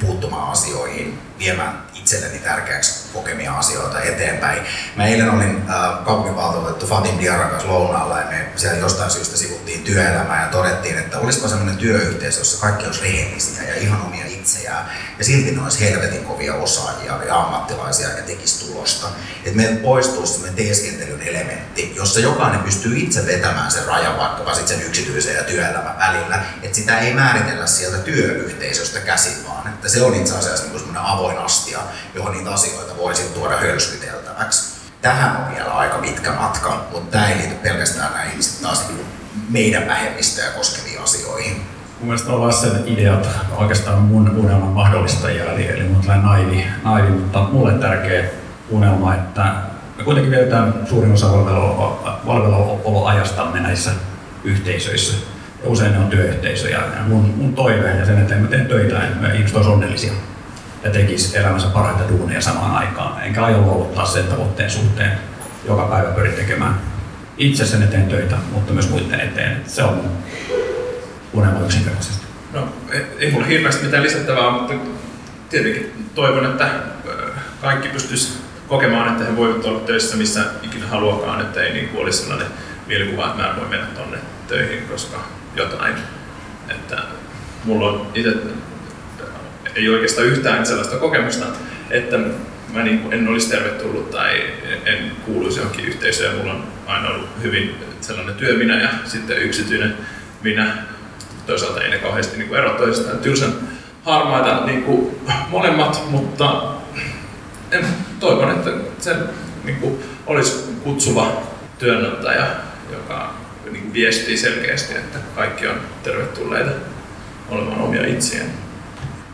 puuttumaan asioihin, viemään itselleni tärkeäksi kokemia asioita eteenpäin. Mä eilen olin äh, kaupunginvaltuutettu Fatim Diaran kanssa lounaalla ja me siellä jostain syystä sivuttiin työelämää ja todettiin, että olisiko sellainen työyhteisö, jossa kaikki olisi rehellisiä ja ihan omia itsejään ja silti ne olisi helvetin kovia osaajia ja ammattilaisia ja tekisi tulosta. Että meiltä poistuisi sellainen teeskentelyn elementti, jossa jokainen pystyy itse vetämään sen rajan vaikkapa sit sen yksityisen ja työelämän välillä, että sitä ei määritellä sieltä työyhteisöstä käsin, vaan että se on itse asiassa niin semmoinen avoin astia, johon niitä asioita voisi tuoda hölskyteltäväksi. Tähän on vielä aika pitkä matka, mutta tämä ei liity pelkästään näihin taas niin meidän vähemmistöjä koskeviin asioihin. Mun mielestä on sen ideat oikeastaan mun unelman mahdollistajia, eli, eli mun naivi, naivi, mutta mulle tärkeä unelma, että me kuitenkin vietetään suurin osa valveloajastamme näissä yhteisöissä. Ja usein ne on työyhteisöjä. Ja mun, mun toive ja sen eteen mä teen töitä, että me ihmiset olisivat onnellisia ja tekisi elämänsä parhaita duuneja samaan aikaan. Enkä aio luovuttaa sen tavoitteen suhteen. Joka päivä pyrin tekemään itse sen eteen töitä, mutta myös muiden eteen. Se on unelma yksinkertaisesti. No, ei mulla hirveästi mitään lisättävää, mutta tietenkin toivon, että kaikki pystyisi kokemaan, että he voivat olla töissä missä ikinä haluakaan, että ei niin kuin olisi sellainen mielikuva, että mä en voi mennä tonne töihin, koska jotain. Että mulla on itse ei oikeastaan yhtään sellaista kokemusta, että mä niin en olisi tervetullut tai en kuuluisi johonkin yhteisöön. Mulla on aina ollut hyvin sellainen työminä ja sitten yksityinen minä. Toisaalta ei ne kauheasti niin ero toisistaan. Tylsän harmaita niin kuin molemmat, mutta toivon, että se niin kuin, olisi kutsuva työnantaja, joka niin kuin, viestii selkeästi, että kaikki on tervetulleita olemaan omia itseään.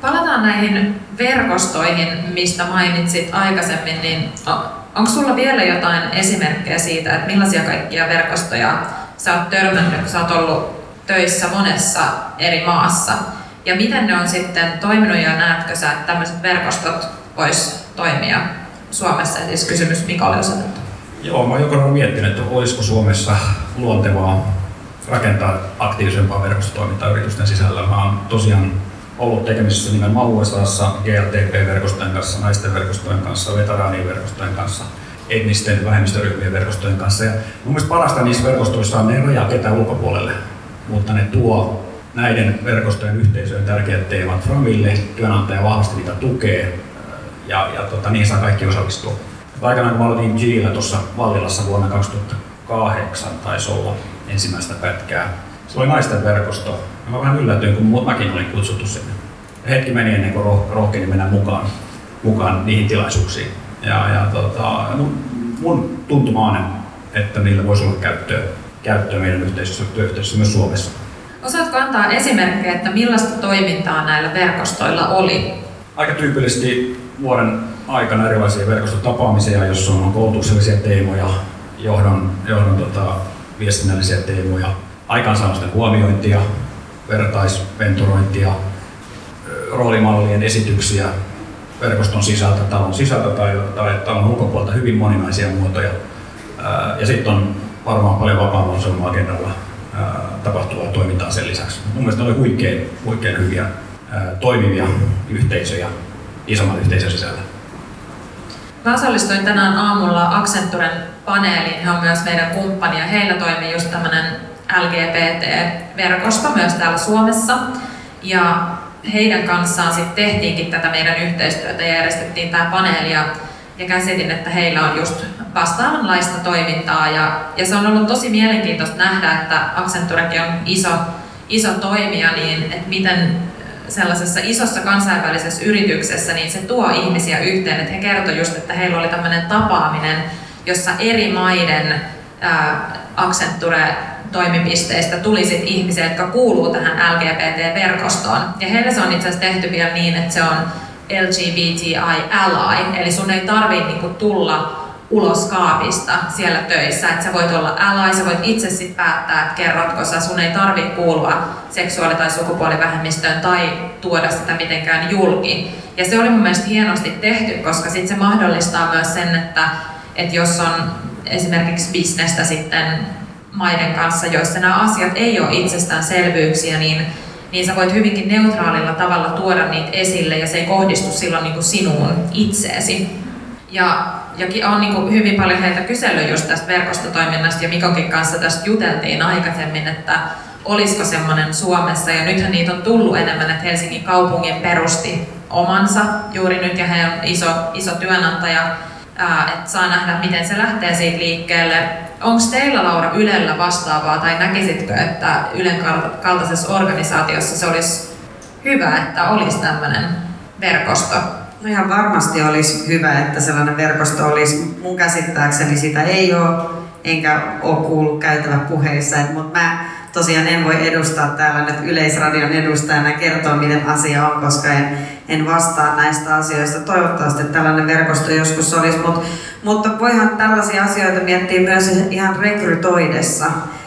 Palataan näihin verkostoihin, mistä mainitsit aikaisemmin, niin onko sulla vielä jotain esimerkkejä siitä, että millaisia kaikkia verkostoja sä oot törmännyt, kun sä oot ollut töissä monessa eri maassa, ja miten ne on sitten toiminut ja näetkö sä, että tämmöiset verkostot vois toimia Suomessa? Siis kysymys Mikalle osoitettu. Joo, mä oon joka miettinyt, että olisiko Suomessa luontevaa rakentaa aktiivisempaa verkostotoimintaa yritysten sisällä. Mä oon tosiaan ollut tekemisissä nimenomaan USAssa GLTP-verkostojen kanssa, naisten verkostojen kanssa, veteraanien verkostojen kanssa, etnisten vähemmistöryhmien verkostojen kanssa. Ja mun mielestä parasta niissä verkostoissa on ne rajaa ketään ulkopuolelle, mutta ne tuo näiden verkostojen yhteisöjen tärkeät teemat framille, työnantaja vahvasti niitä tukee ja, ja tota, niihin saa kaikki osallistua. Aikanaan kun mä aloitin Gillä tuossa Vallilassa vuonna 2008 taisi olla ensimmäistä pätkää, se oli naisten verkosto. Mä vähän yllätyin, kun mäkin olin kutsuttu sinne. Hetki meni ennen kuin rohkeni mennä mukaan, mukaan niihin tilaisuuksiin. Ja, ja tota, mun, mun tuntuma on, että niillä voisi olla käyttöä, käyttöä meidän yhteisössä, työyhteisössä myös Suomessa. Osaatko antaa esimerkkejä, että millaista toimintaa näillä verkostoilla oli? Aika tyypillisesti vuoden aikana erilaisia verkostotapaamisia, jossa on koulutuksellisia teemoja, johdon, johdon tota, viestinnällisiä teemoja, aikaansaamisten huomiointia, vertaisventurointia, roolimallien esityksiä verkoston sisältä, talon sisältä tai, tai talon ulkopuolelta hyvin moninaisia muotoja. Ja sitten on varmaan paljon vapaamuotoisella agendalla tapahtuvaa toimintaa sen lisäksi. Mun mielestä ne oli huikein, huikein hyviä toimivia yhteisöjä isomman yhteisön sisällä. Mä osallistuin tänään aamulla Accenturen paneeliin, he on myös meidän kumppani ja heillä toimii just tämmöinen LGBT-verkosto myös täällä Suomessa. Ja heidän kanssaan sitten tehtiinkin tätä meidän yhteistyötä ja järjestettiin tämä paneeli ja, ja käsitin, että heillä on just vastaavanlaista toimintaa ja, ja se on ollut tosi mielenkiintoista nähdä, että Accenturekin on iso, iso toimija, niin että miten sellaisessa isossa kansainvälisessä yrityksessä, niin se tuo ihmisiä yhteen. Että he kertoivat just, että heillä oli tämmöinen tapaaminen, jossa eri maiden ää, Accenture toimipisteistä tuli sit ihmisiä, jotka kuuluu tähän LGBT-verkostoon. Ja heille se on itse asiassa tehty vielä niin, että se on LGBTI ally, eli sun ei tarvitse niinku tulla ulos kaapista siellä töissä, että sä voit olla ally, sä voit itse sit päättää, että kerrotko sä, sun ei tarvitse kuulua seksuaali- tai sukupuolivähemmistöön tai tuoda sitä mitenkään julki. Ja se oli mun mielestä hienosti tehty, koska sit se mahdollistaa myös sen, että, että jos on esimerkiksi bisnestä sitten maiden kanssa, joissa nämä asiat ei ole itsestäänselvyyksiä, niin, niin sä voit hyvinkin neutraalilla tavalla tuoda niitä esille ja se ei kohdistu silloin niin kuin sinuun itseesi. Ja, ja on niin hyvin paljon heitä kysellyt just tästä verkostotoiminnasta ja Mikonkin kanssa tästä juteltiin aikaisemmin, että olisiko semmoinen Suomessa. Ja nythän niitä on tullut enemmän, että Helsingin kaupungin perusti omansa juuri nyt ja he on iso, iso työnantaja, että saa nähdä miten se lähtee siitä liikkeelle. Onko teillä Laura Ylellä vastaavaa? Tai näkisitkö, että Ylen kaltaisessa organisaatiossa se olisi hyvä, että olisi tämmöinen verkosto? No ihan varmasti olisi hyvä, että sellainen verkosto olisi. Mun käsittääkseni sitä ei ole, enkä ole kuullut käytävä puheissa, mutta mä tosiaan en voi edustaa täällä nyt Yleisradion edustajana kertoa, miten asia on, koska en, en vastaa näistä asioista. Toivottavasti tällainen verkosto joskus olisi, mutta, mutta voihan tällaisia asioita miettiä myös ihan rekrytoidessa,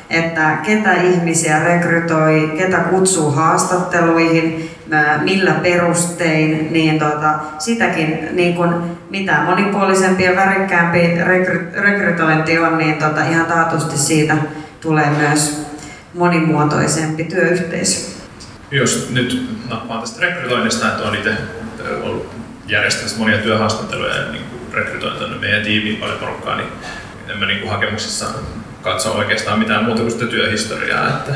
että ketä ihmisiä rekrytoi, ketä kutsuu haastatteluihin, millä perustein, niin tota, sitäkin niin kun, mitä monipuolisempi ja värikkäämpi rekry, rekrytointi on, niin tota, ihan taatusti siitä tulee myös monimuotoisempi työyhteisö. Jos nyt nappaan tästä rekrytoinnista, että olen itse ollut järjestämässä monia työhaastatteluja ja niin rekrytoin meidän tiimiin paljon porukkaa, niin en mä niin hakemuksissa katso oikeastaan mitään muuta kuin sitä työhistoriaa, että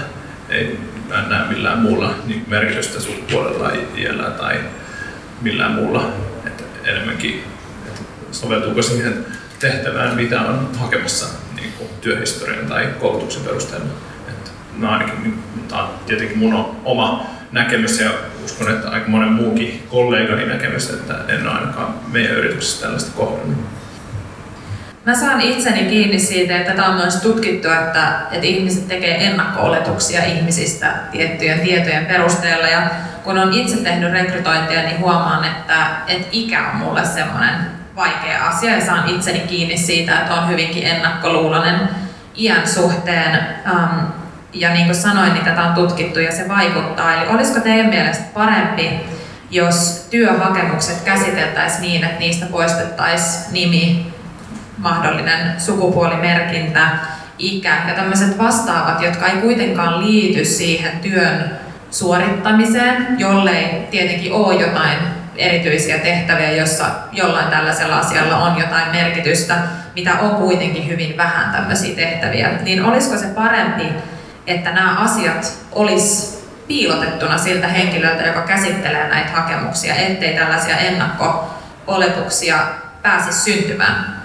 ei näe millään muulla niin merkitystä sukupuolella, iällä tai millään muulla. Että enemmänkin, että soveltuuko siihen tehtävään, mitä on hakemassa niin työhistorian tai koulutuksen perusteella mä ainakin, niin, tämä on tietenkin mun oma näkemys ja uskon, että aika monen muukin kollegani näkemys, että en ainakaan meidän yrityksessä tällaista kohdannut. Mä saan itseni kiinni siitä, että tämä on myös tutkittu, että, että ihmiset tekee ennakko-oletuksia ihmisistä tiettyjen tietojen perusteella. Ja kun on itse tehnyt rekrytointia, niin huomaan, että, että ikä on mulle semmoinen vaikea asia ja saan itseni kiinni siitä, että on hyvinkin ennakkoluulonen iän suhteen. Um, ja niin kuin sanoin, niin tätä on tutkittu ja se vaikuttaa. Eli olisiko teidän mielestä parempi, jos työhakemukset käsiteltäisiin niin, että niistä poistettaisiin nimi, mahdollinen sukupuolimerkintä, ikä ja tämmöiset vastaavat, jotka ei kuitenkaan liity siihen työn suorittamiseen, jollei tietenkin ole jotain erityisiä tehtäviä, jossa jollain tällaisella asialla on jotain merkitystä, mitä on kuitenkin hyvin vähän tämmöisiä tehtäviä, niin olisiko se parempi, että nämä asiat olisi piilotettuna siltä henkilöltä, joka käsittelee näitä hakemuksia, ettei tällaisia ennakko-oletuksia pääsisi syntymään?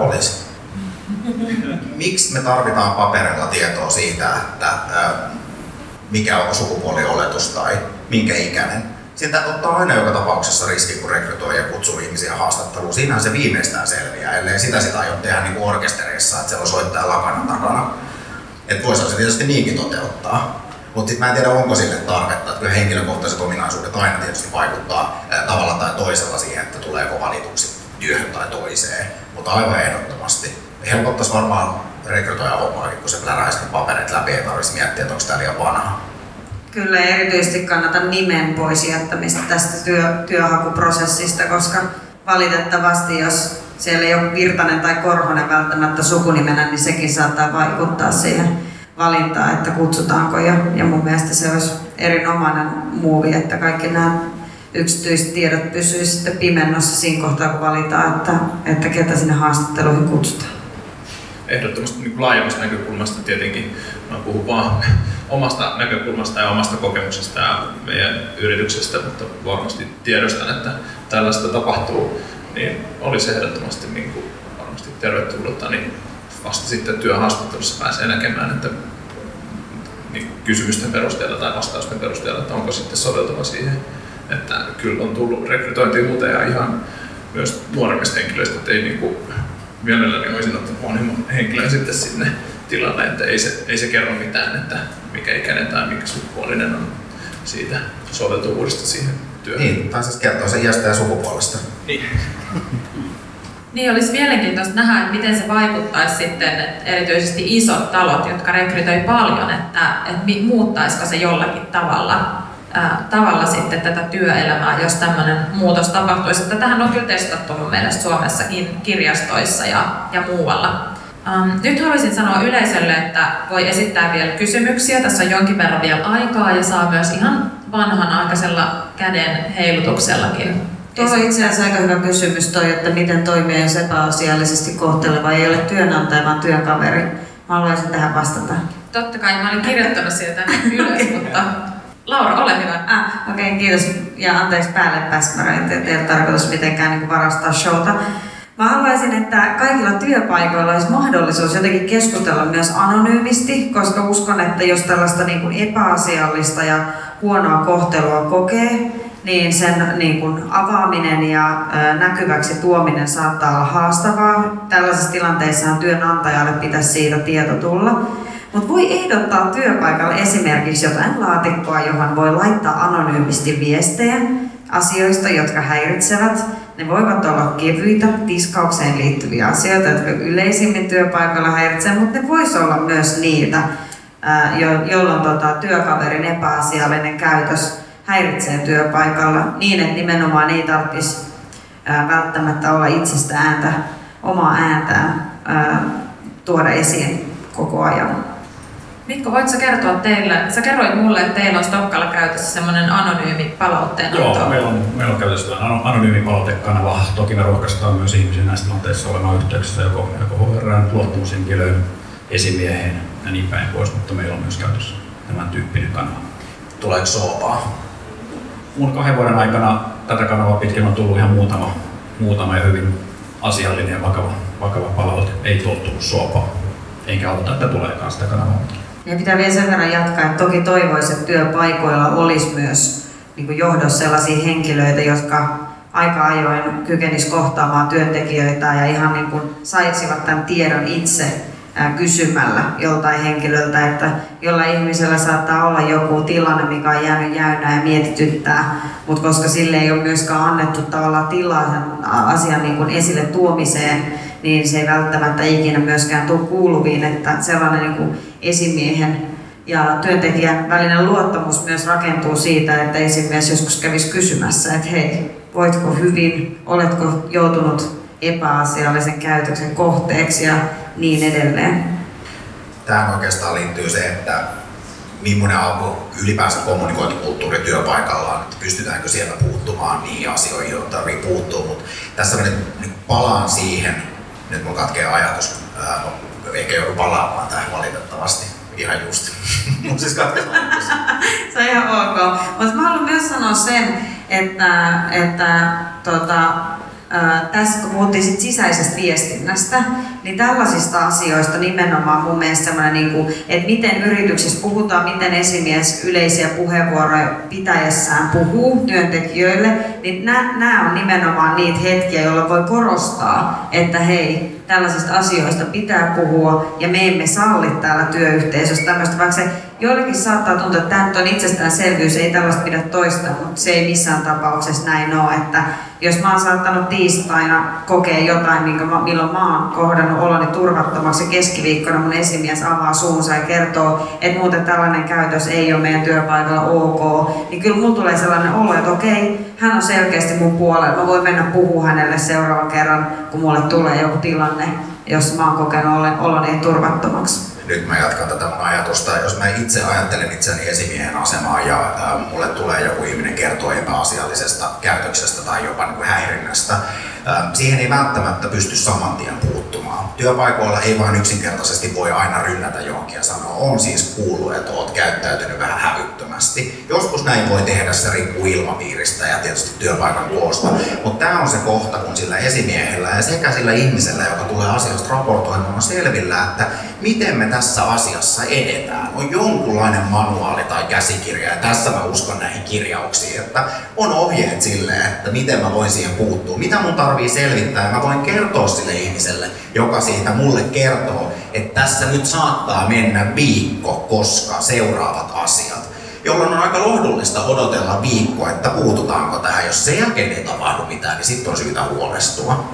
Olisi. Miksi me tarvitaan paperilla tietoa siitä, että mikä on sukupuolioletus tai minkä ikäinen? Siitä ottaa aina joka tapauksessa riski, kun rekrytoi ja kutsuu ihmisiä haastatteluun. Siinähän se viimeistään selviää, ellei sitä sitä aio tehdä niin orkesterissa, että siellä on soittaja lakana takana. Että voisi se tietysti niinkin toteuttaa. Mutta sitten mä en tiedä, onko sille tarvetta. Että henkilökohtaiset ominaisuudet aina tietysti vaikuttaa tavalla tai toisella siihen, että tuleeko valituksi työhön tai toiseen. Mutta aivan ehdottomasti. Helpottaisi varmaan rekrytoija hommaakin, kun se pläräisi paperit läpi, ei tarvitsisi miettiä, että onko tämä liian vanha. Kyllä erityisesti kannata nimen pois jättämistä tästä työ, työhakuprosessista, koska valitettavasti jos siellä ei ole Virtanen tai Korhonen välttämättä sukunimenä, niin sekin saattaa vaikuttaa siihen valintaan, että kutsutaanko. Ja, ja mun mielestä se olisi erinomainen muuvi, että kaikki nämä yksityiset tiedot pysyisivät sitten pimennossa siinä kohtaa, kun valitaan, että, että ketä sinne haastatteluihin kutsutaan. Ehdottomasti niin laajemmasta näkökulmasta tietenkin mä puhun vaan omasta näkökulmasta ja omasta kokemuksesta ja meidän yrityksestä, mutta varmasti tiedostan, että tällaista tapahtuu, niin olisi ehdottomasti niin kuin varmasti tervetullutta, niin vasta sitten työhaastattelussa pääsee näkemään, että niin kysymysten perusteella tai vastausten perusteella, että onko sitten soveltuva siihen. Että kyllä on tullut rekrytointihuuteja ihan myös nuoremmista henkilöistä, että ei niin kuin mielelläni olisin ottanut vanhemman henkilön sitten sinne tilalle, että ei se, ei se kerro mitään, että mikä ikäinen tai mikä sukupuolinen on siitä soveltuvuudesta siihen työhön. Niin, tai siis kertoo sen iästä ja sukupuolesta. Niin. Niin, olisi mielenkiintoista nähdä, että miten se vaikuttaisi sitten että erityisesti isot talot, jotka rekrytoi paljon, että, että muuttaisiko se jollakin tavalla, tavalla sitten tätä työelämää, jos tämmöinen muutos tapahtuisi. Että tähän on kyllä testattu mun mielestä Suomessakin kirjastoissa ja, ja muualla. Um, nyt haluaisin sanoa yleisölle, että voi esittää vielä kysymyksiä. Tässä on jonkin verran vielä aikaa ja saa myös ihan vanhanaikaisella käden heilutuksellakin Tuo on itse asiassa aika hyvä kysymys toi, että miten toimia, jos epäasiallisesti kohteleva ei ole työnantaja, vaan työkaveri. Mä haluaisin tähän vastata. Totta kai, mä olin kirjoittanut sieltä ylös, mutta Laura, ole hyvä. Ah, Okei, okay, kiitos. Ja anteeksi päälle päsmäröinti, että ei ole tarkoitus mitenkään niin varastaa showta. Mä haluaisin, että kaikilla työpaikoilla olisi mahdollisuus jotenkin keskustella myös anonyymisti, koska uskon, että jos tällaista niin kuin epäasiallista ja huonoa kohtelua kokee, niin sen niin kuin avaaminen ja näkyväksi tuominen saattaa olla haastavaa. Tällaisessa tilanteessa työnantajalle pitäisi siitä tieto tulla. Mutta voi ehdottaa työpaikalle esimerkiksi jotain laatikkoa, johon voi laittaa anonyymisti viestejä asioista, jotka häiritsevät. Ne voivat olla kevyitä tiskaukseen liittyviä asioita, jotka yleisimmin työpaikalla häiritsevät, mutta ne voisi olla myös niitä, jolloin tota, työkaverin epäasiallinen käytös häiritsee työpaikalla niin, että nimenomaan ei tarvitsisi välttämättä olla itsestä ääntä, omaa ääntään tuoda esiin koko ajan. Mikko, voitko kertoa teille, sä kerroit mulle, että teillä on Stokkalla käytössä semmoinen anonyymi palautteen Joo, meillä on, meillä on käytössä anonyymi palautekanava. Toki me rohkaistaan myös ihmisiä näissä tilanteissa olemaan yhteyksissä joko, joko HR, luottamushenkilöön, esimiehen ja niin päin pois, mutta meillä on myös käytössä tämän tyyppinen kanava. Tuleeko soopaa? mun kahden vuoden aikana tätä kanavaa pitkin on tullut ihan muutama, muutama ja hyvin asiallinen ja vakava, vakava palaute. Ei tullut suopaa. Enkä odota, että tuleekaan sitä kanavaa. Ja pitää vielä sen verran jatkaa, että toki toivoisin, että työpaikoilla olisi myös niin johdossa sellaisia henkilöitä, jotka aika ajoin kykenis kohtaamaan työntekijöitä ja ihan niin kuin saisivat tämän tiedon itse kysymällä joltain henkilöltä, että jolla ihmisellä saattaa olla joku tilanne, mikä on jäänyt jäynä ja mietityttää, mutta koska sille ei ole myöskään annettu tavallaan tilaa sen asian niin kuin esille tuomiseen, niin se ei välttämättä ikinä myöskään tule kuuluviin, että sellainen niin kuin esimiehen ja työntekijän välinen luottamus myös rakentuu siitä, että esimies joskus kävisi kysymässä, että hei, voitko hyvin, oletko joutunut epäasiallisen käytöksen kohteeksi ja niin edelleen. Tähän oikeastaan liittyy se, että millainen on ylipäänsä kommunikointikulttuuri työpaikallaan, että pystytäänkö siellä puuttumaan niihin asioihin, joita tarvitsee puuttua, mutta tässä nyt, nyt palaan siihen, nyt mun katkee ajatus, ää, ehkä joudun palaamaan tähän valitettavasti, ihan just. Mun siis Se on ihan ok. Mutta mä haluan myös sanoa sen, että, että tota, tässä kun puhuttiin sit sisäisestä viestinnästä, niin tällaisista asioista nimenomaan mun mielestä niin kuin, että miten yrityksessä puhutaan, miten esimies yleisiä puheenvuoroja pitäessään puhuu työntekijöille, niin nämä on nimenomaan niitä hetkiä, jolloin voi korostaa, että hei, tällaisista asioista pitää puhua ja me emme salli täällä työyhteisössä tämmöistä, vaikka se joillekin saattaa tuntua, että tämä on itsestäänselvyys, ei tällaista pidä toistaa, mutta se ei missään tapauksessa näin ole, että jos mä oon saattanut tiistaina kokea jotain, minkä mä, milloin mä oon kohdannut oloni turvattomaksi keskiviikkona mun esimies avaa suunsa ja kertoo, että muuten tällainen käytös ei ole meidän työpaikalla ok, niin kyllä mulla tulee sellainen olo, että okei, hän on selkeästi mun puolella, mä voin mennä puhua hänelle seuraavan kerran, kun mulle tulee joku tilanne, jos mä oon kokenut oloni turvattomaksi nyt mä jatkan tätä mun ajatusta. Jos mä itse ajattelen itseäni esimiehen asemaa ja ää, mulle tulee joku ihminen kertoa epäasiallisesta käytöksestä tai jopa niin kuin häirinnästä, siihen ei välttämättä pysty saman tien puuttumaan. Työpaikoilla ei vain yksinkertaisesti voi aina rynnätä johonkin ja sanoa, on siis kuullut, että olet käyttäytynyt vähän hävyttömästi. Joskus näin voi tehdä, se riippuu ilmapiiristä ja tietysti työpaikan koosta, mutta tämä on se kohta, kun sillä esimiehellä ja sekä sillä ihmisellä, joka tulee asiasta raportoimaan, on selvillä, että miten me tässä asiassa edetään. On jonkunlainen manuaali tai käsikirja, ja tässä mä uskon näihin kirjauksiin, että on ohjeet sille, että miten mä voin siihen puuttua, mitä mun tarvii selvittää, mä voin kertoa sille ihmiselle, joka siitä mulle kertoo, että tässä nyt saattaa mennä viikko, koska seuraavat asiat jolloin on aika lohdullista odotella viikkoa, että puututaanko tähän. Jos sen jälkeen ei tapahdu mitään, niin sitten on syytä huolestua.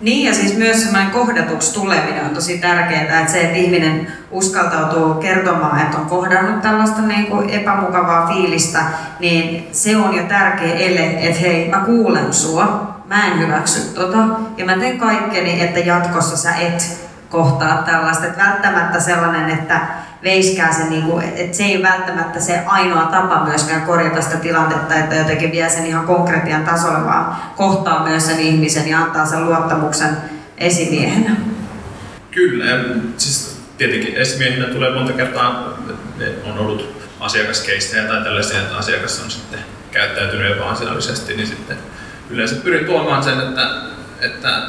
Niin ja siis myös semmoinen kohdatuksi tuleminen on tosi tärkeää, että se, että ihminen uskaltautuu kertomaan, että on kohdannut tällaista niin kuin epämukavaa fiilistä, niin se on jo tärkeä ele, että hei, mä kuulen sua, mä en hyväksy tota ja mä teen kaikkeni, että jatkossa sä et kohtaa tällaista. Että välttämättä sellainen, että veiskää se, niin kuin, että se ei välttämättä se ainoa tapa myöskään korjata sitä tilannetta, että jotenkin vie sen ihan konkretian tasolle, vaan kohtaa myös sen ihmisen ja antaa sen luottamuksen esimiehenä. Kyllä, siis tietenkin esimiehenä tulee monta kertaa, on ollut asiakaskeistejä tai tällaisia, että asiakas on sitten käyttäytynyt epäasiallisesti, niin sitten yleensä pyrin tuomaan sen, että, että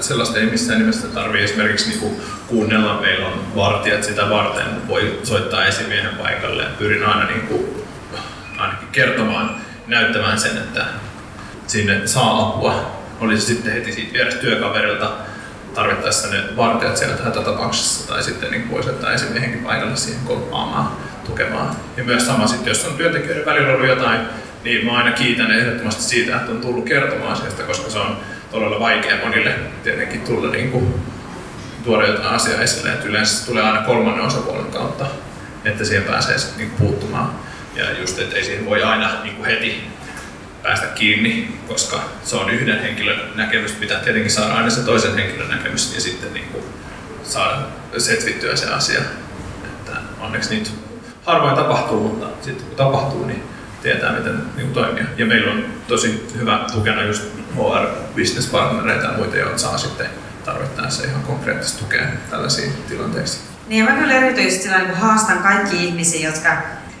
sellaista ei missään nimessä tarvitse esimerkiksi niin kuunnella. Meillä on vartijat sitä varten, voi soittaa esimiehen paikalle ja pyrin aina niin kuin, ainakin kertomaan, näyttämään sen, että sinne saa apua. Olisi sitten heti siitä vierestä työkaverilta tarvittaessa ne vartijat sieltä hätätapauksessa tai sitten niin voi soittaa esimiehenkin paikalle siihen komppaamaan, tukemaan. Ja myös sama sitten, jos on työntekijöiden välillä ollut jotain, niin mä aina kiitän ehdottomasti siitä, että on tullut kertomaan asiasta, koska se on todella vaikea monille tietenkin tulla niin kuin, tuoda jotain asiaa esille, että yleensä se tulee aina kolmannen osapuolen kautta, että siihen pääsee niin kuin, puuttumaan. Ja just, että ei siihen voi aina niin kuin heti päästä kiinni, koska se on yhden henkilön näkemys, pitää tietenkin saada aina se toisen henkilön näkemys ja sitten niin kuin, saada setvittyä se asia. Että onneksi niitä harvoin tapahtuu, mutta sitten kun tapahtuu, niin tietää, miten niin toimia. Ja meillä on tosi hyvä tukena just HR business partnereita ja muita, joita saa sitten tarvittaessa ihan konkreettista tukea tällaisiin tilanteisiin. Niin ja mä kyllä erityisesti niin haastan kaikki ihmisiä, jotka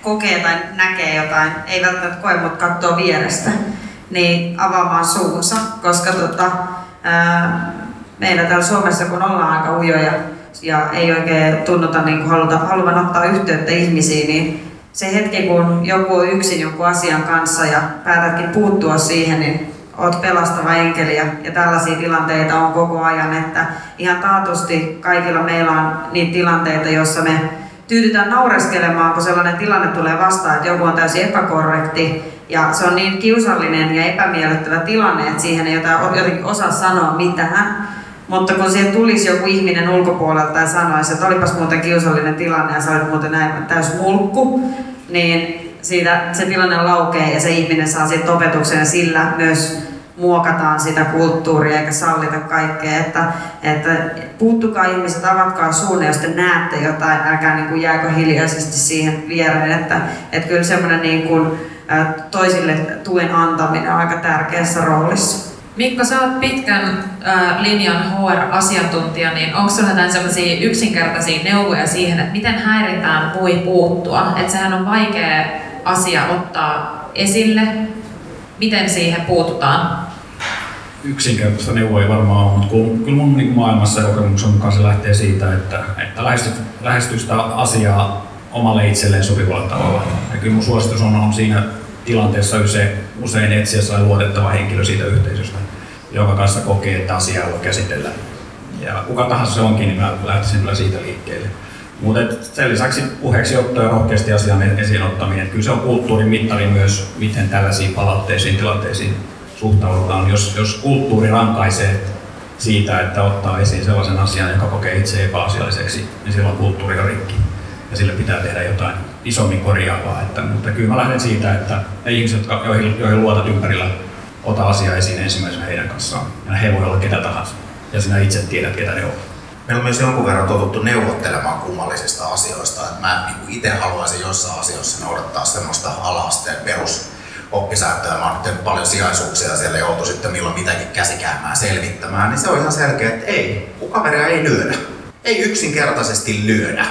kokee tai näkee jotain, ei välttämättä koe, mutta katsoo vierestä, niin avaamaan suunsa, koska tota, ää, meillä täällä Suomessa, kun ollaan aika ujoja ja ei oikein tunnuta niin haluta, haluavan ottaa yhteyttä ihmisiin, niin se hetki, kun joku on yksin jonkun asian kanssa ja päätätkin puuttua siihen, niin oot pelastava enkeli ja, tällaisia tilanteita on koko ajan, että ihan taatusti kaikilla meillä on niitä tilanteita, joissa me tyydytään naureskelemaan, kun sellainen tilanne tulee vastaan, että joku on täysin epäkorrekti ja se on niin kiusallinen ja epämiellyttävä tilanne, että siihen ei jotenkin osaa sanoa mitään. Mutta kun siihen tulisi joku ihminen ulkopuolelta ja sanoisi, että olipas muuten kiusallinen tilanne ja sä olit muuten näin täys mulkku, niin siitä se tilanne laukee ja se ihminen saa siitä opetuksen ja sillä myös muokataan sitä kulttuuria eikä sallita kaikkea. Että, että puuttukaa ihmiset, avatkaa suunne, jos te näette jotain, älkää niin kuin jääkö hiljaisesti siihen viereen. Että, että kyllä semmoinen niin kuin, toisille tuen antaminen on aika tärkeässä roolissa. Mikko, sä oot pitkän äh, linjan HR-asiantuntija, niin onko sinulla jotain sellaisia yksinkertaisia neuvoja siihen, että miten häiritään voi puuttua? Että sehän on vaikea asia ottaa esille. Miten siihen puututaan? Yksinkertaista neuvoa ei varmaan ole, mutta kyllä mun niin maailmassa kokemuksen mukaan se lähtee siitä, että, että lähestyy sitä asiaa omalle itselleen sopivalla tavalla. Ja kyllä mun suositus on, on siinä tilanteessa usein, usein etsiä sai luotettava henkilö siitä yhteisöstä, joka kanssa kokee, että asiaa voi käsitellä. Ja kuka tahansa se onkin, niin mä lähtisin kyllä siitä liikkeelle. Mutta sen lisäksi puheeksi otto ja rohkeasti asian esiin ottaminen. Kyllä se on kulttuurin mittari myös, miten tällaisiin palautteisiin, tilanteisiin suhtaudutaan. Jos, jos kulttuuri rankaisee siitä, että ottaa esiin sellaisen asian, joka kokee itse epäasialliseksi, niin silloin kulttuuri on rikki ja sille pitää tehdä jotain isommin korjaavaa. Että, mutta kyllä mä lähden siitä, että ne ihmiset, jotka, joihin, joihin luotat ympärillä, ota asia esiin ensimmäisenä heidän kanssaan. Ja he voi olla ketä tahansa. Ja sinä itse tiedät, ketä ne ovat. Meillä on myös jonkun verran totuttu neuvottelemaan kummallisista asioista. Että mä niin itse haluaisin jossain asioissa noudattaa semmoista alasteen perus oppisäyttöä, mä oon paljon sijaisuuksia siellä joutu sitten milloin mitäkin käsikäymään selvittämään, niin se on ihan selkeä, että ei, kun kaveria ei lyödä. Ei yksinkertaisesti lyödä.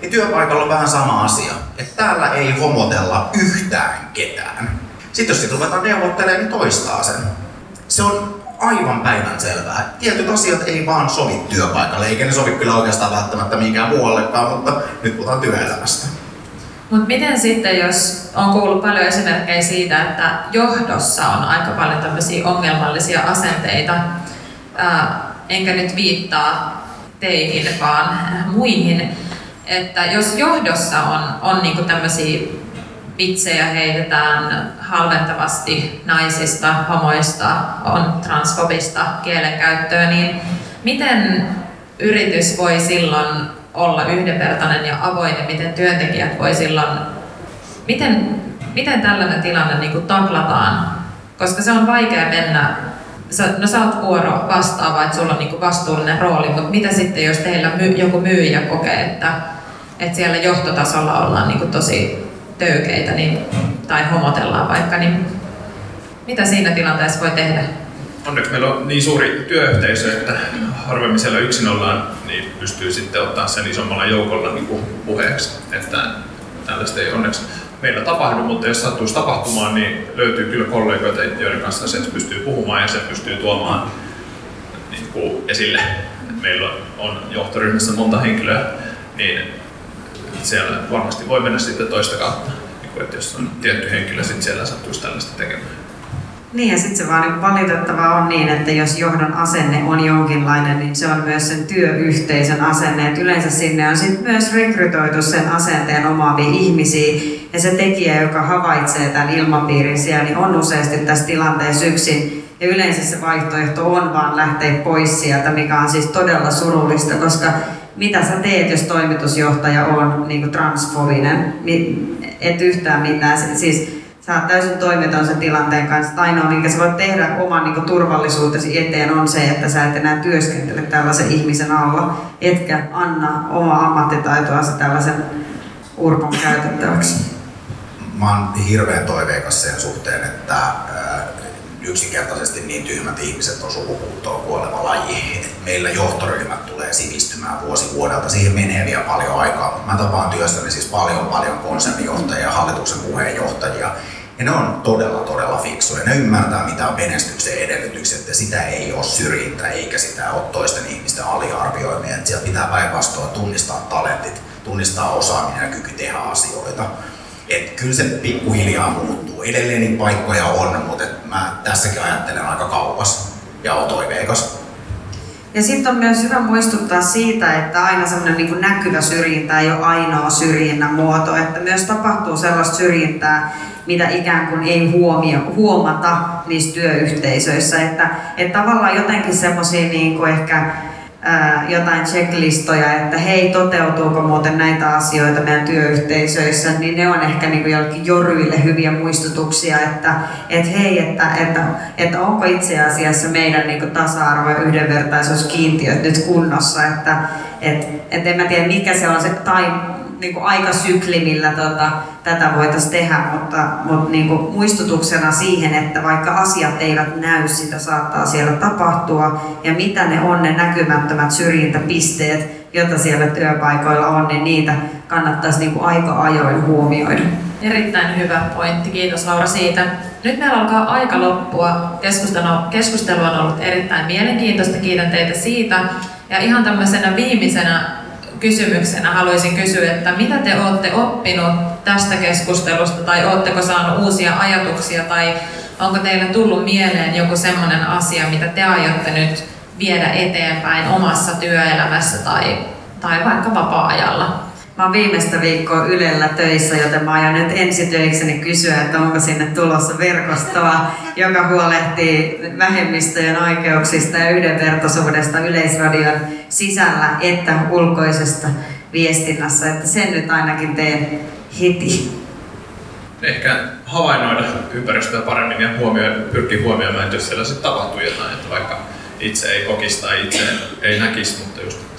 Niin työpaikalla on vähän sama asia, että täällä ei homotella yhtään ketään. Sitten jos sitten ruvetaan neuvottelemaan, niin toistaa sen. Se on aivan päivän selvää. Tietyt asiat ei vaan sovi työpaikalle, eikä ne sovi kyllä oikeastaan välttämättä mihinkään muuallekaan, mutta nyt puhutaan työelämästä. Mutta miten sitten, jos on kuullut paljon esimerkkejä siitä, että johdossa on aika paljon tämmöisiä ongelmallisia asenteita, ää, enkä nyt viittaa teihin, vaan muihin, että jos johdossa on, on niinku tämmöisiä vitsejä heitetään halventavasti naisista, homoista, on transfobista kielenkäyttöä, niin miten yritys voi silloin olla yhdenvertainen ja avoin ja miten työntekijät voi silloin, miten, miten tällainen tilanne niin taklataan? Koska se on vaikea mennä, sä, no sä oot vuoro vastaava, että sulla on niin kuin vastuullinen rooli, mutta mitä sitten jos teillä my, joku myyjä kokee, että, että siellä johtotasolla ollaan niin kuin tosi töykeitä niin, tai homotellaan vaikka, niin mitä siinä tilanteessa voi tehdä? Onneksi meillä on niin suuri työyhteisö, että harvemmin siellä yksin ollaan, niin pystyy sitten ottaa sen isommalla joukolla niin kuin puheeksi. Että tällaista ei onneksi meillä tapahdu, mutta jos sattuisi tapahtumaan, niin löytyy kyllä kollegoita, joiden kanssa se pystyy puhumaan ja se pystyy tuomaan niin kuin esille. Meillä on johtoryhmässä monta henkilöä, niin siellä varmasti voi mennä sitten toista kautta. Niin että jos on tietty henkilö, sitten siellä sattuisi tällaista tekemään. Niin ja sitten se vaan valitettavaa on niin, että jos johdon asenne on jonkinlainen, niin se on myös sen työyhteisön asenne. Et yleensä sinne on sit myös rekrytoitu sen asenteen omaavia ihmisiä. Ja se tekijä, joka havaitsee tämän ilmapiirin siellä, niin on useasti tässä tilanteessa yksin. Ja yleensä se vaihtoehto on vaan lähteä pois sieltä, mikä on siis todella surullista, koska mitä sä teet, jos toimitusjohtaja on niin transfobinen? Et yhtään mitään. Siis sä oot täysin toimeton sen tilanteen kanssa. Ainoa, minkä sä voit tehdä oman niin turvallisuutesi eteen on se, että sä et enää työskentele tällaisen ihmisen alla, etkä anna omaa ammattitaitoasi tällaisen urpon käytettäväksi. Mä oon hirveän toiveikas sen suhteen, että yksinkertaisesti niin tyhmät ihmiset on sukupuuttoon kuoleva laji. Et meillä johtoryhmät tulee sivistymään vuosi vuodelta. Siihen menee vielä paljon aikaa, mä tapaan työstäni siis paljon paljon konsernijohtajia ja hallituksen puheenjohtajia. Ja ne on todella, todella fiksuja. Ne ymmärtää, mitä on menestyksen edellytykset ja sitä ei ole syrjintä eikä sitä ole toisten ihmisten aliarvioimia. Että siellä pitää päinvastoin tunnistaa talentit, tunnistaa osaaminen ja kyky tehdä asioita. Et kyllä se pikkuhiljaa muuttuu. Edelleen niin paikkoja on, mutta mä tässäkin ajattelen aika kauas ja on toiveikas. Ja sitten on myös hyvä muistuttaa siitä, että aina semmoinen niin näkyvä syrjintä ei ole ainoa syrjinnän muoto, että myös tapahtuu sellaista syrjintää, mitä ikään kuin ei huomio, huomata niissä työyhteisöissä. Että, että tavallaan jotenkin semmoisia niin ehkä jotain checklistoja, että hei, toteutuuko muuten näitä asioita meidän työyhteisöissä, niin ne on ehkä niin jollekin joryille hyviä muistutuksia, että et hei, että, että, että onko itse asiassa meidän niin tasa-arvo ja yhdenvertaisuuskiintiöt nyt kunnossa, että et, et en mä tiedä mikä se on se time, niin kuin aikasykli, millä tota, tätä voitaisiin tehdä, mutta, mutta niin kuin muistutuksena siihen, että vaikka asiat eivät näy, sitä saattaa siellä tapahtua ja mitä ne on ne näkymättömät syrjintäpisteet, joita siellä työpaikoilla on, niin niitä kannattaisi niin kuin aika ajoin huomioida. Erittäin hyvä pointti, kiitos Laura siitä. Nyt meillä alkaa aika loppua. Keskustelu, keskustelu on ollut erittäin mielenkiintoista, kiitän teitä siitä. Ja ihan tämmöisenä viimeisenä kysymyksenä haluaisin kysyä, että mitä te olette oppinut tästä keskustelusta tai oletteko saanut uusia ajatuksia tai onko teille tullut mieleen joku semmoinen asia, mitä te aiotte nyt viedä eteenpäin omassa työelämässä tai, tai vaikka vapaa-ajalla? Mä oon viimeistä viikkoa Ylellä töissä, joten mä aion nyt ensitöikseni kysyä, että onko sinne tulossa verkostoa, joka huolehtii vähemmistöjen oikeuksista ja yhdenvertaisuudesta Yleisradion sisällä että ulkoisesta viestinnässä. Että sen nyt ainakin teen heti. Ehkä havainnoida ympäristöä paremmin ja huomioida, pyrkiä huomioimaan, että jos siellä sitten tapahtuu jotain, että vaikka itse ei kokisi tai itse ei näkisi, mutta just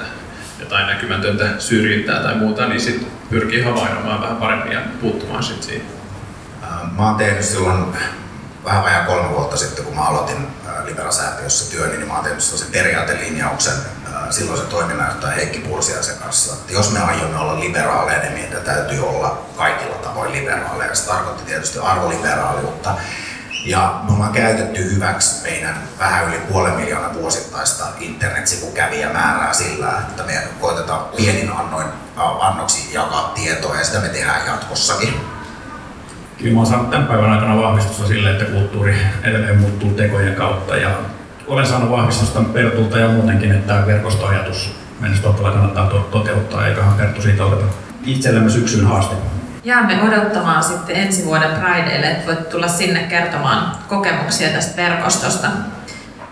jotain näkymätöntä syrjintää tai muuta, niin sitten pyrkii havainnoimaan vähän paremmin ja puuttumaan sitten siihen. Ähm, Mä oon tehnyt silloin vähän vajaa kolme vuotta sitten, kun mä aloitin Libera-säätiössä työn, niin mä oon tehnyt sellaisen periaatelinjauksen silloisen toiminnanjohtaja Heikki Pursiaisen kanssa, että jos me aiomme olla liberaaleja, niin meidän täytyy olla kaikilla tavoin liberaaleja. Se tarkoitti tietysti arvoliberaaliutta. Ja me ollaan käytetty hyväksi meidän vähän yli puolen miljoonaa vuosittaista internetsivukävijämäärää sillä, että me koitetaan pienin annoin, annoksi jakaa tietoa ja sitä me tehdään jatkossakin. Kyllä mä oon saanut tämän päivän aikana vahvistusta sille, että kulttuuri edelleen muuttuu tekojen kautta ja olen saanut vahvistusta Pertulta ja muutenkin, että tämä verkostoajatus Menestopilla kannattaa to- toteuttaa, eiköhän Perttu siitä oteta itsellemme syksyn haaste. Jäämme odottamaan sitten ensi vuoden Prideille, että voit tulla sinne kertomaan kokemuksia tästä verkostosta.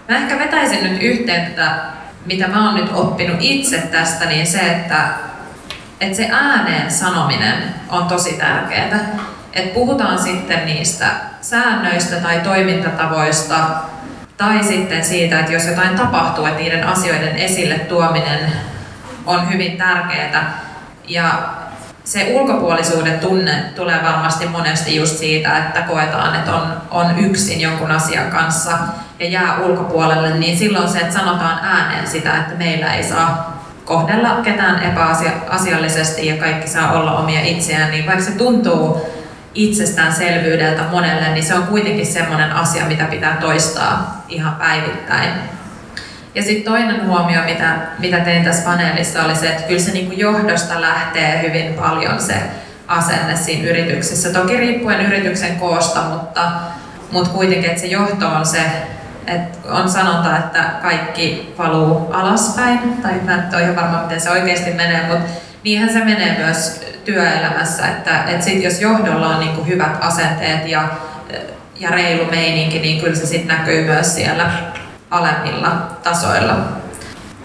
Mä ehkä vetäisin nyt yhteen tätä, mitä mä oon nyt oppinut itse tästä, niin se, että, että se ääneen sanominen on tosi tärkeää. Että puhutaan sitten niistä säännöistä tai toimintatavoista, tai sitten siitä, että jos jotain tapahtuu, että niiden asioiden esille tuominen on hyvin tärkeää. Ja se ulkopuolisuuden tunne tulee varmasti monesti just siitä, että koetaan, että on, on yksin jonkun asian kanssa ja jää ulkopuolelle, niin silloin se, että sanotaan ääneen sitä, että meillä ei saa kohdella ketään epäasiallisesti ja kaikki saa olla omia itseään, niin vaikka se tuntuu itsestäänselvyydeltä monelle, niin se on kuitenkin semmoinen asia, mitä pitää toistaa ihan päivittäin. Ja sitten toinen huomio, mitä, mitä tein tässä paneelissa, oli se, että kyllä se niin johdosta lähtee hyvin paljon se asenne siinä yrityksessä. Toki riippuen yrityksen koosta, mutta, mutta kuitenkin, että se johto on se, että on sanonta, että kaikki valuu alaspäin, tai mä en ole ihan varma, miten se oikeasti menee, mutta niinhän se menee myös työelämässä, että, että sit jos johdolla on niin hyvät asenteet ja, ja reilu meininki, niin kyllä se sitten näkyy myös siellä alemmilla tasoilla.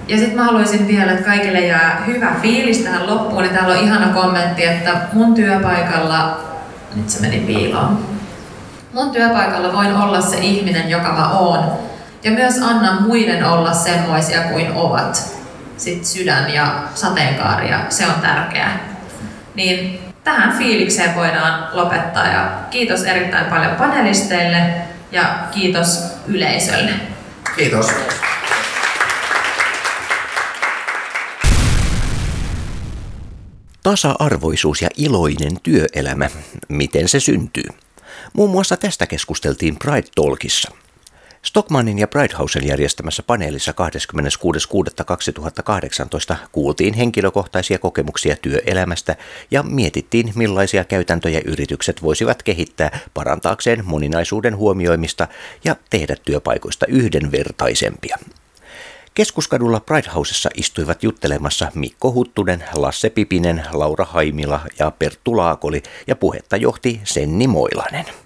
Ja sitten mä haluaisin vielä, että kaikille jää hyvä fiilis tähän loppuun. Niin täällä on ihana kommentti, että mun työpaikalla, nyt se meni piiloon. Mun työpaikalla voin olla se ihminen, joka mä oon. Ja myös annan muiden olla semmoisia kuin ovat. Sitten sydän ja sateenkaari ja se on tärkeää. Niin tähän fiilikseen voidaan lopettaa ja kiitos erittäin paljon panelisteille ja kiitos yleisölle. Kiitos. Tasa-arvoisuus ja iloinen työelämä, miten se syntyy? Muun muassa tästä keskusteltiin Pride Talkissa – Stockmannin ja Bridehausen järjestämässä paneelissa 26.6.2018 kuultiin henkilökohtaisia kokemuksia työelämästä ja mietittiin, millaisia käytäntöjä yritykset voisivat kehittää parantaakseen moninaisuuden huomioimista ja tehdä työpaikoista yhdenvertaisempia. Keskuskadulla Pridehausessa istuivat juttelemassa Mikko Huttunen, Lasse Pipinen, Laura Haimila ja Perttu Laakoli ja puhetta johti Senni Moilanen.